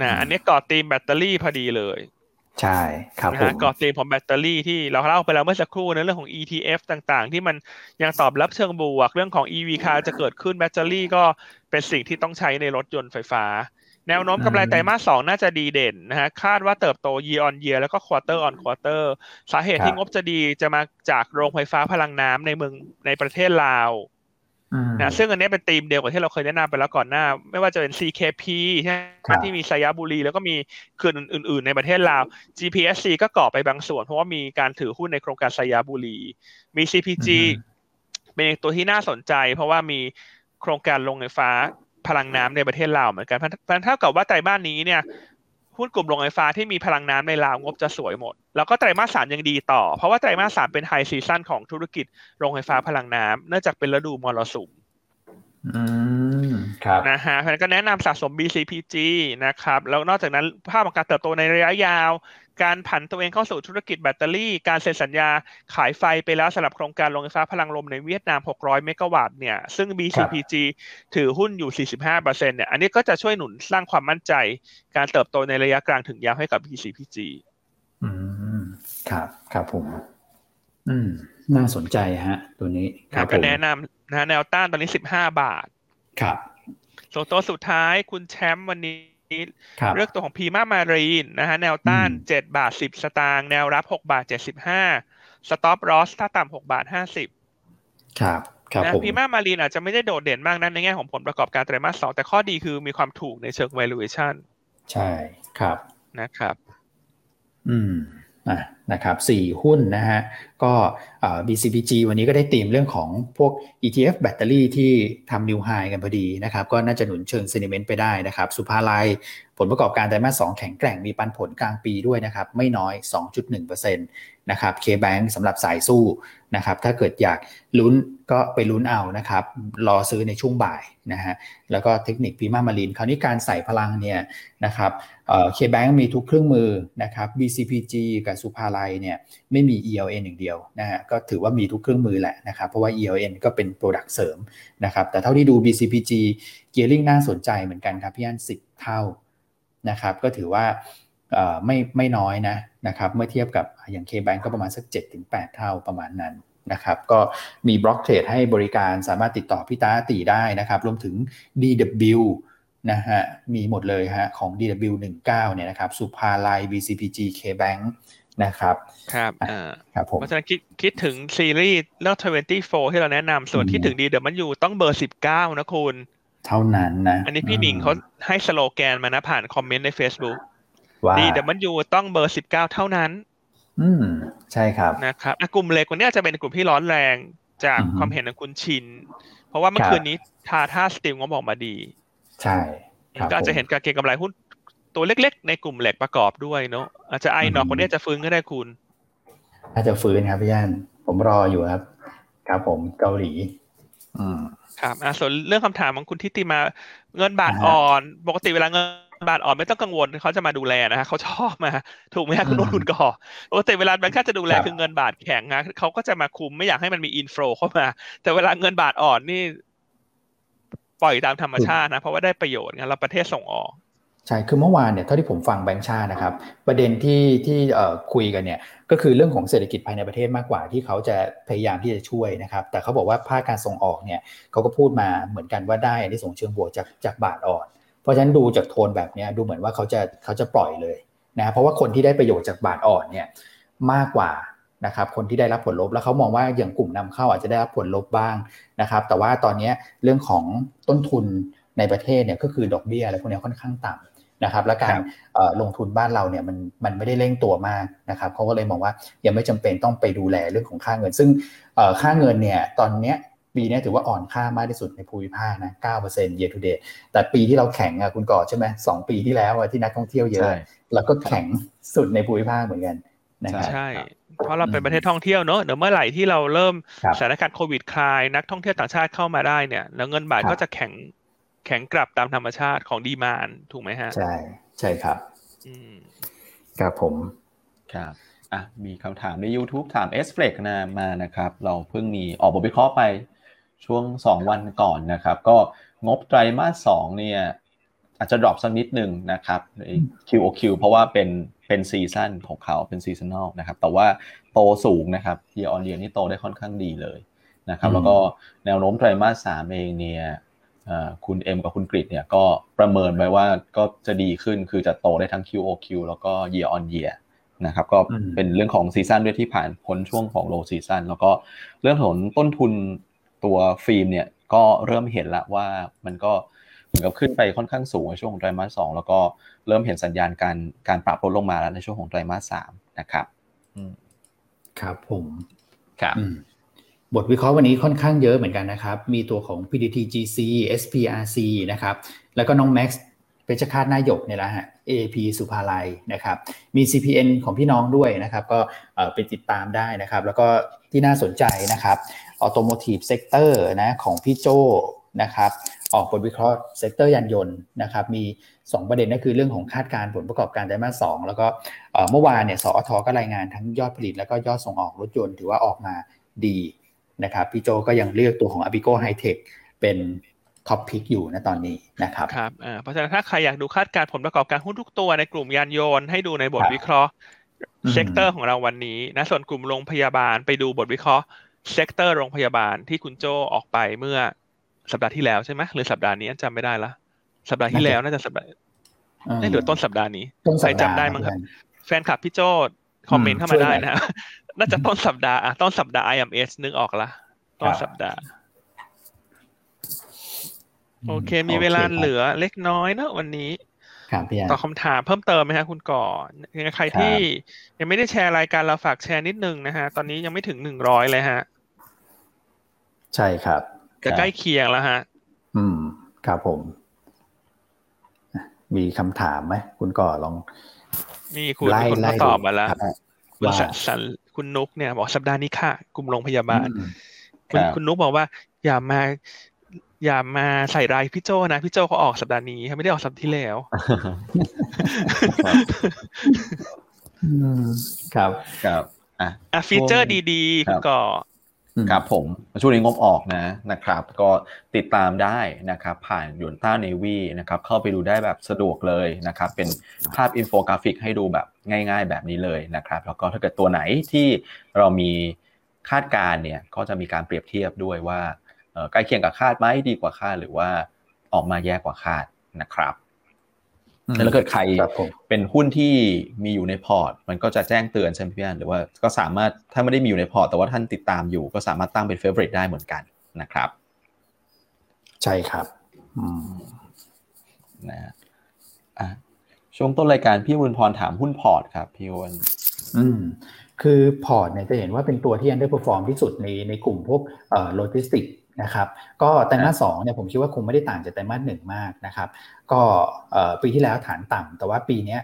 นะอันนี้กอดตีมแบตเตอรี่พอดีเลย ใช่ครับผมกอดตีมของแบตเตอรี่ที่เราเล่าไปแล้วเมื่อสักครู่ในเรื่องของ ETF ต่างๆ ที่มันยังตอบรับเชิงบวก เรื่องของ EV car จะเกิดขึ้นแบตเตอรี่ก็เป็นสิ่งที่ต้องใช้ในรถยนต์ไฟฟ้า แนวโน้มกำไรไตรมาสสองน่าจะดีเด่นนะฮะคาดว่าเติบโต year on year แล้วก็ quarter on quarter สาเหตุที่งบจะดีจะมาจากโรงไฟฟ้าพลังน้ำในเมืองในประเทศลาวนะซึ่งอันนี้เป็นธีมเดียวกับที่เราเคยแนะนำไปแล้วก่อนหน้า ไม่ว่าจะเป็น CKP ใช่ไหมที่มีไซยะบุรี แล้วก็มีเขื่อนอื่น ๆ ในประเทศลาว GPSC ก็ก่อไปบางส่วน เพราะว่ามีการถือหุ้นในโครงการไซยะบุรี BCPG เป็นตัวที่น่าสนใจ เพราะว่ามีโครงการโรงไฟฟ้า พลังน้ำในประเทศลาวเหมือนกันพี่อันเท่ากับว่าไตรมาสนี้เนี่ยหุ้นกลุ่มโรงไฟฟ้าที่มีพลังน้ำในลาวงบจะสวยหมด แล้วก็ไตรมาสสามยังดีต่อ เพราะว่าไตรมาสสามเป็น high season ของธุรกิจโรงไฟฟ้าพลังน้ำเนื่องจากเป็นฤดูมรสุมครับนะฮะเพราะนั้นก็แนะนำสะสม BCPG นะครับ แล้วนอกจากนั้นภาพของการเติบโตในระยะยาว การผันตัวเองเข้าสู่ธุรกิจแบตเตอรี่ การเซ็นสัญญาขายไฟไปแล้วสำหรับโครงการโรงไฟฟ้าพลังลมในเวียดนาม 600 เมกะวัตต์เนี่ย ซึ่ง BCPG ถือหุ้นอยู่ 45%เนี่ย อันนี้ก็จะช่วยหนุนสร้างความมั่นใจการเติบโตในระยะกลางถึงยาวให้กับ BCPG อืม ครับ ครับผม อืม น่าสนใจฮะ ตัวนี้ครับก็แนะนำนะแนวต้านตอนนี้สิบห้าบาท ครับส่วนตัวสุดท้ายคุณแชมป์วันนี้ เลือกตัวของ Prima Marine นะฮะแนวต้านเจ็ดบาทสิบสตางค์แนวรับหกบาทเจ็ดสิบห้า stop loss ถ้าต่ำหกบาทห้าสิบครับครับ Prima Marine อาจจะไม่ได้โดดเด่นมากนั้นในแง่ของผลประกอบการไตรมาสสองแต่ข้อดีคือมีความถูกในเชิง valuation ใช่ครับนะครับ อืม นะครับสี่หุ้นนะฮะก็ BCPG วันนี้ก็ได้ตีมเรื่องของพวก ETF แบตเตอรี่ที่ทำนิวไฮกันพอดีนะครับ ก็น่าจะหนุนเชิงเซนิเมนต์ไปได้นะครับ สุภาลัยผลประกอบการไตรมาส2แข็งแกร่งมีปันผลกลางปีด้วยนะครับ ไม่น้อย 2.1%น นะครับ K-Bank สำหรับสายสู้นะครับ ถ้าเกิดอยากลุ้นก็ไปลุ้นเอานะครับ รอซื้อในช่วงบ่ายนะฮะ แล้วก็เทคนิค Prima Marine คราวนี้การใส่พลังเนี่ยนะครับ K-Bank มีทุกเครื่องมือนะครับ BCPG กับศุภาลัยเนี่ยไม่มี ELN อย่างเดียวนะฮะ ก็ถือว่ามีทุกเครื่องมือแหละนะครับ เพราะว่า ELN ก็เป็น product เสริมนะครับ แต่เท่าที่ดู BCPG gearing น่าสนใจเหมือนกันครับพี่อันสิบเท่านะครับ ก็ถือว่า ไม่ไม่น้อยนะนะครับเมื่อเทียบกับอย่าง K-Bank ก็ประมาณสัก 7-8 เท่าประมาณนั้นนะครับก็มี block trade ให้บริการสามารถติดต่อพี่ตาตีได้นะครับ รวมถึง DW นะฮะมีหมดเลยฮะของ DW19 เนี่ยนะครับศุภาลัย BCPG K-Bank นะครับครับอ่าครับผมเพราะฉะนั้นคิดคิดถึงซีรีส์เรื่อง24 ที่เราแนะนำส่วนที่ถึง DW มันอยู่ต้องเบอร์ 19 นะคุณ เท่านั้นนะ อันนี้พี่หนิงเขาให้สโลแกนมานะผ่านคอมเมนต์ใน Facebook DW มันอยู่ต้องเบอร์19เท่านั้น อืม ใช่ครับนะครับกลุ่มเล็กคนนี้จะเป็นกลุ่มที่ร้อนแรงจากความเห็นของคุณชิน เพราะว่าเมื่อคืนนี้ทาท่าสติลงบออกมาดี ใช่ก็อาจจะเห็นการเก็งกำไรหุ้นตัวเล็กๆ ในกลุ่มเหล็กประกอบด้วยเนาะอาจจะไอหนอกคนนี้จะฟื้นก็ได้คุณน่าจะฟื้นครับพี่ยันผมรออยู่ครับ ครับผมเกาหลี อืมครับอ่าส่วนเรื่องคำถามของคุณทิติมาเงินบาทอ่อน ปกติเวลาเงิน บาทอ่อนไม่ต้องกังวลเขาจะมาดูแลนะฮะเขาชอบมา ถูกไหมฮะคุณนุ่นคุณก่อปกติเวลาแบงค์ชาติจะดูแลคือเงินบาทแข็งนะเขาก็จะมาคุมไม่อยากให้มันมีอินฟลูเข้ามา แต่เวลาเงินบาทอ่อนนี่ ปล่อยตามธรรมชาตินะ เพราะว่าได้ประโยชน์ไงเราประเทศส่งออกใช่ คือเมื่อวานเนี่ย เท่าที่ผมฟังแบงค์ชาตินะครับ ประเด็นที่ที่คุยกันเนี่ย ก็คือเรื่องของเศรษฐกิจภายในประเทศมากกว่าที่เขาจะพยายามที่จะช่วยนะครับ แต่เขาบอกว่าภาคการส่งออกเนี่ยเขาก็พูดมาเหมือนกันว่าได้อันที่ส่งเชิงบวกจากจากบาทอ่อน เพราะฉะนั้นดูจากโทนแบบนี้ดูเหมือนว่าเขาจะเขาจะปล่อยเลยนะเพราะว่าคนที่ได้ประโยชน์จากบาทอ่อนเนี่ยมากกว่านะครับคนที่ได้รับผลลบแล้วเขามองว่าอย่างกลุ่มนำเข้าอาจจะได้รับผลลบบ้างนะครับ แต่ว่าตอนนี้เรื่องของต้นทุนในประเทศเนี่ยก็คือดอกเบี้ยอะไรพวกนี้ค่อนข้างต่ำนะครับ และการลงทุนบ้านเราเนี่ยมันมันไม่ได้เร่งตัวมากนะครับเขาก็เลยมองว่ายังไม่จำเป็นต้องไปดูแลเรื่องของค่าเงิน ซึ่งค่าเงินเนี่ยตอนเนี้ย ปีนี้ถือว่าอ่อนค่ามากที่สุดในภูมิภาคนะ9% year to date แต่ปีที่เราแข่งอะคุณก่อใช่ไหมสองปีที่แล้วที่นักท่องเที่ยวเยอะเราก็แข่งสุดในภูมิภาคเหมือนกันนะครับใช่เพราะเราเป็นประเทศท่องเที่ยวเนอะเดี๋ยวเมื่อไหร่ที่เราเริ่มสถานการณ์โควิดคลายนักท่องเที่ยวต่างชาติเข้ามาได้เนี่ยแล้วเงินบาทก็จะแข็งแข็งกลับตามธรรมชาติของดีมานถูกไหมฮะ ใช่ใช่ครับครับผมครับอะมีคำถามใน YouTube ถาม s f l e x นะมานะครับ เราเพิ่งมีออกบทวิเคราะห์ไป ช่วง 2 วันก่อนนะครับ ก็งบไตรมาส2เนี่ยอาจจะ drop สักนิดหนึ่งนะครับ QOQ เพราะว่าเป็นเป็น season ของเขาเป็น seasonal นะครับ แต่ว่าโตสูงนะครับ year on year นี่โตได้ค่อนข้างดีเลยนะครับ แล้วก็แนวโน้มไตรมาส3เองเนี่ยคุณเอ็มกับคุณกริดเนี่ยก็ประเมินไว้ว่าก็จะดีขึ้นคือจะโตได้ทั้ง QoQ แล้วก็ Year on Year นะครับก็เป็นเรื่องของ season ด้วยที่ผ่านพ้นช่วงของ low season แล้วก็เรื่องของต้นทุน ตัวฟิล์มเนี่ยก็เริ่มเห็นละว่ามันก็เหมือนกับขึ้นไปค่อนข้างสูงในช่วงของไตรมาสสองแล้วก็เริ่มเห็นสัญญาณการการปรับลดลงมาแล้วในช่วงของไตรมาสสามนะครับครับผมครับบทวิเคราะห์วันนี้ค่อนข้างเยอะเหมือนกันนะครับ มีตัวของ PTTGC SPRC นะครับ แล้วก็น้อง Max เปชคาตนายกเนี่ยแหละฮะ AP ศุภาลัยนะครับ มี CPN ของพี่น้องด้วยนะครับ ก็ไปติดตามได้นะครับ แล้วก็ที่น่าสนใจนะครับ Automotive Sector นะของพี่โจนะครับออกบทวิเคราะห์ sector ยานยนต์นะครับมี 2 ประเด็นก็คือเรื่องของคาดการผลประกอบการไตรมาส2แล้วก็เมื่อวานเนี่ยสอทก็รายงานทั้งยอดผลิต แล้วก็ยอดส่งออกรถยนต์ถือว่าออกมาดีนะครับพี่โจก็ยังเลือกตัวของ AAPICO Hitech เป็น top pick อยู่นะตอนนี้นะครับครับเพราะฉะนั้นถ้าใครอยากดูคาดการผลประกอบการหุ้นทุกตัวในกลุ่มยานยนต์ให้ดูในบทวิเคราะห์ sector ของเราวันนี้นะส่วนกลุ่มโรงพยาบาลไปดูบทวิเคราะห์ sector โรงพยาบาลที่คุณโจออกไปเมื่อสัปดาห์ที่แล้วใช่ไหมหรือสัปดาห์นี้จำไม่ได้ละสัปดาห์ที่แล้วน่าจะสัปดาห์ไม่หรือต้นสัปดาห์นี้ใครจำได้มั้งครับ แฟนคลับพี่โจคอมเมนต์เข้ามาได้นะน่าจะต้นสัปดาห์อะต้นสัปดาห์ IMS นึกออกละต้นสัปดาห์ โอเค มีเวลาเหลือเล็กน้อยนะวันนี้ตอบคำถามเพิ่มเติมไหมฮะคุณก่อใครที่ยังไม่ได้แชร์รายการเราฝากแชร์นิดนึงนะฮะ ตอนนี้ยังไม่ถึงหนึ่งร้อยเลยฮะ ใช่ครับจะใกล้เคียงแล้วฮะ อืม ครับผม มีคำถามไหมคุณก่อลอง มีคุณคุณก็ตอบมาแล้วคุณสันคุณนุกเนี่ยบอกสัปดาห์นี้ค่ะ กลุ่มโรงพยาบาล คุณคุณนุกบอกว่า อย่ามา อย่ามาใส่รายพี่โจนะพี่โจเขาออกสัปดาห์นี้ไม่ได้ออกสัปดาห์ที่แล้วครับครับอะฟีเจอร์ดีๆคุณก่อ ครับผมช่วงนี้งบออกนะนะครับ ก็ติดตามได้นะครับ ผ่านหยวนต้า Navi นะครับ เข้าไปดูได้แบบสะดวกเลยนะครับ เป็นภาพอินโฟกราฟิกให้ดูแบบง่ายๆแบบนี้เลยนะครับ แล้วก็ถ้าเกิดตัวไหนที่เรามีคาดการเนี่ยก็จะมีการเปรียบเทียบด้วยว่าใกล้เคียงกับคาดไหมดีกว่าคาดหรือว่าออกมาแย่กว่าคาดนะครับ แล้วเกิดใครเป็นหุ้นที่มีอยู่ในพอร์ต มันก็จะแจ้งเตือนใช่ไหมพี่อันหรือว่าก็สามารถถ้าไม่ได้มีอยู่ในพอร์ต แต่ว่าท่านติดตามอยู่ ก็สามารถตั้งเป็น favorite ได้เหมือนกันนะครับ ใช่ครับนะอะช่วงต้นรายการพี่วุนพรถามหุ้น PORT ครับพี่วุนอืมคือ PORT เนี่ยจะเห็นว่าเป็นตัวที่ underperform ที่สุดในในกลุ่มพวกเอ่อโลจิสติก นะครับก็ไตรมาสสองเนี่ยผมคิดว่าคงไม่ได้ต่างจากไตรมาสหนึ่งมากนะครับ ก็ปีที่แล้วฐานต่ำแต่ว่าปีนี้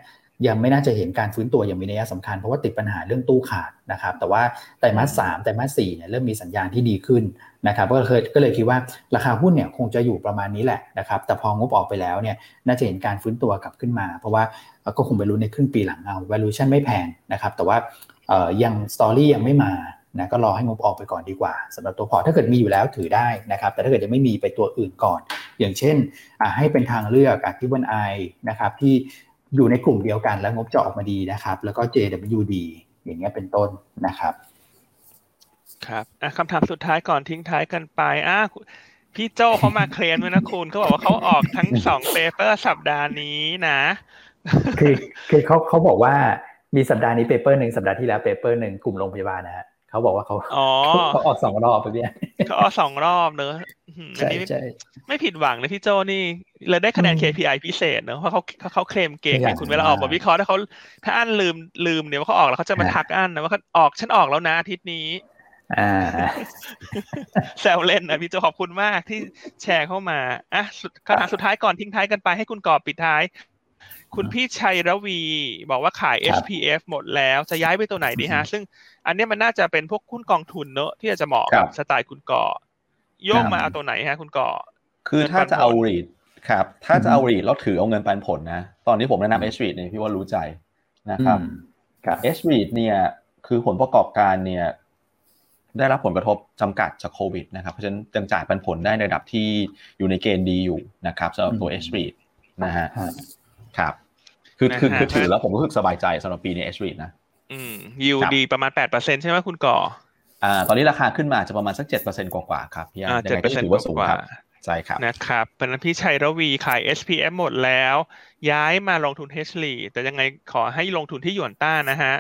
ยังไม่น่าจะเห็นการฟื้นตัวอย่างมีนัยสำคัญเพราะว่าติดปัญหาเรื่องตู้ขาดนะครับ แต่ว่าไตรมาสสามไตรมาสสี่เนี่ยเริ่มมีสัญญาณที่ดีขึ้นนะครับก็เลยก็เลยคิดว่าราคาหุ้นเนี่ยคงจะอยู่ประมาณนี้แหละนะครับ แต่พองบออกไปแล้วเนี่ยน่าจะเห็นการฟื้นตัวกลับขึ้นมา เพราะว่าก็คงไปรู้ในครึ่งปีหลังเอา valuation ไม่แพงนะครับ แต่ว่ายังสตอรี่ยังไม่มา นะก็รอให้งบออกไปก่อนดีกว่าสำหรับตัวพอร์ตถ้าเกิดมีอยู่แล้วถือได้นะครับ แต่ถ้าเกิดยังไม่มีไปตัวอื่นก่อน อย่างเช่นให้เป็นทางเลือกอะที่วันไอนะครับที่อยู่ในกลุ่มเดียวกันแล้วงบจะออกมาดีนะครับ แล้วก็ JWD อย่างเงี้ยเป็นต้นนะครับ ครับคำถามสุดท้ายก่อนทิ้งท้ายกันไปอะพี่โจเขามาเคลมด้วยนะคุณเขาบอกว่าเขาออกทั้งสอง paper สัปดาห์นี้นะ คือคือเขาเขาบอกว่ามีสัปดาห์นี้ paper หนึ่งสัปดาห์ที่แล้ว paper หนึ่งกลุ่มโรงพยาบาลนะฮะ เขาบอกว่าเขาเขาออกสองรอบไปเนี่ยเขาออกสองรอบเนอะใช่ใช่ไม่ผิดหวังเลยพี่โจนี่เลยได้คะแนน KPI พิเศษเนอะเพราะเขาเขาเคลมเก่งคุณเวลาออกบทวิเคราะห์ถ้าเขาถ้าอันลืมลืมเดี๋ยวเขาออกแล้วเขาจะมาทักอันนะว่าเขาออกฉันออกแล้วนะอาทิตย์นี้แซวเล่นนะพี่โจขอบคุณมากที่แชร์เข้ามาอะคำถามสุดท้ายก่อนทิ้งท้ายกันไปให้คุณกอบปิดท้าย คุณพี่ชัยรวี บอกว่าขาย SPF หมดแล้วจะย้ายไปตัวไหนดีฮะ ซึ่งอันนี้มันน่าจะเป็นพวกหุ้นกองทุนเนอะที่จะเหมาะกับสไตล์คุณก่อโยกมาเอาตัวไหนฮะ คุณก่อ คือถ้าจะเอารีดครับ ถ้าจะเอารีดแล้วถือเอาเงินปันผลนะ ตอนนี้ผมแนะนำเอชรีดเนี่ยพี่ว่ารู้ใจนะครับเอชรีดเนี่ย คือผลประกอบการเนี่ย ได้รับผลกระทบจำกัดจากโควิดนะครับ เพราะฉะนั้นยังจ่ายปันผลได้ในระดับที่อยู่ในเกณฑ์ดีอยู่นะครับสำหรับตัว H r e นะฮะ ครับ คือคือคือถือแล้วผมรู้สึกสบายใจสำหรับปีนี้ H r e นะ อืมยิวดีประมาณแปดเปอร์เซ็นใช่ไหมคุณก่ออ่าตอนนี้ราคาขึ้นมาจะประมาณสักเจ็ดเปอร์เซ็นกว่าๆครับพี่อันยังไงก็ถือว่าสูงครับใช่ครับนะครับเป็นพี่ชัยรวีขาย SPF หมดแล้ว ย้ายมาลงทุน H r e แต่ยังไงขอให้ลงทุนที่หยวนต้านะฮะ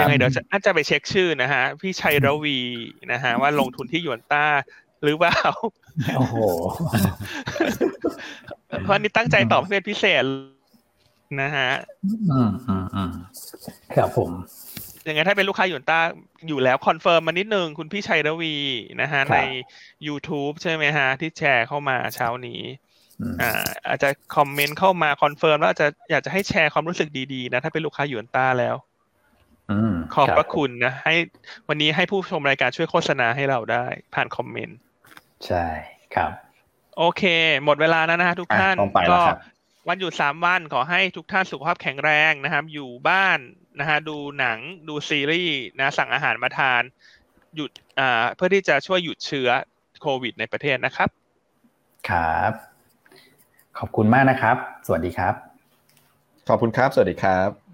ยังไงเดี๋ยวอาจจะไปเช็คชื่อนะฮะ พี่ชัยรวีนะฮะว่าลงทุนที่ยวนต้าหรือเปล่าโอ้โหเพราะนี้ตั้งใจตอบเป็นพิเศษ นะฮะ อืมอืมอืมครับผมยังไงถ้าเป็นลูกค้าหยวนต้าอยู่แล้ว confirm มานิดนึงคุณพี่ชัยรวีนะฮะ ใน YouTube ใช่ไหมฮะ ที่แชร์เข้ามาเช้านี้ อ่า อาจจะคอมเมนต์เข้ามา confirm แล้วอาจจะอยากจะให้แชร์ความรู้สึกดีๆนะ ถ้าเป็นลูกค้าหยวนต้าแล้วขอบพระคุณนะ ให้วันนี้ให้ผู้ชมรายการช่วยโฆษณาให้เราได้ ผ่านคอมเมนต์ ใช่ครับ โอเค หมดเวลาแล้วนะฮะทุกท่านก็ วันหยุดสามวันขอให้ทุกท่านสุขภาพแข็งแรงนะครับ อยู่บ้านนะฮะดูหนังดูซีรีส์นะสั่งอาหารมาทานหยุดอ่าเพื่อที่จะช่วยหยุดเชื้อโควิดในประเทศนะครับ ครับ ขอบคุณมากนะครับ สวัสดีครับ ขอบคุณครับ สวัสดีครับ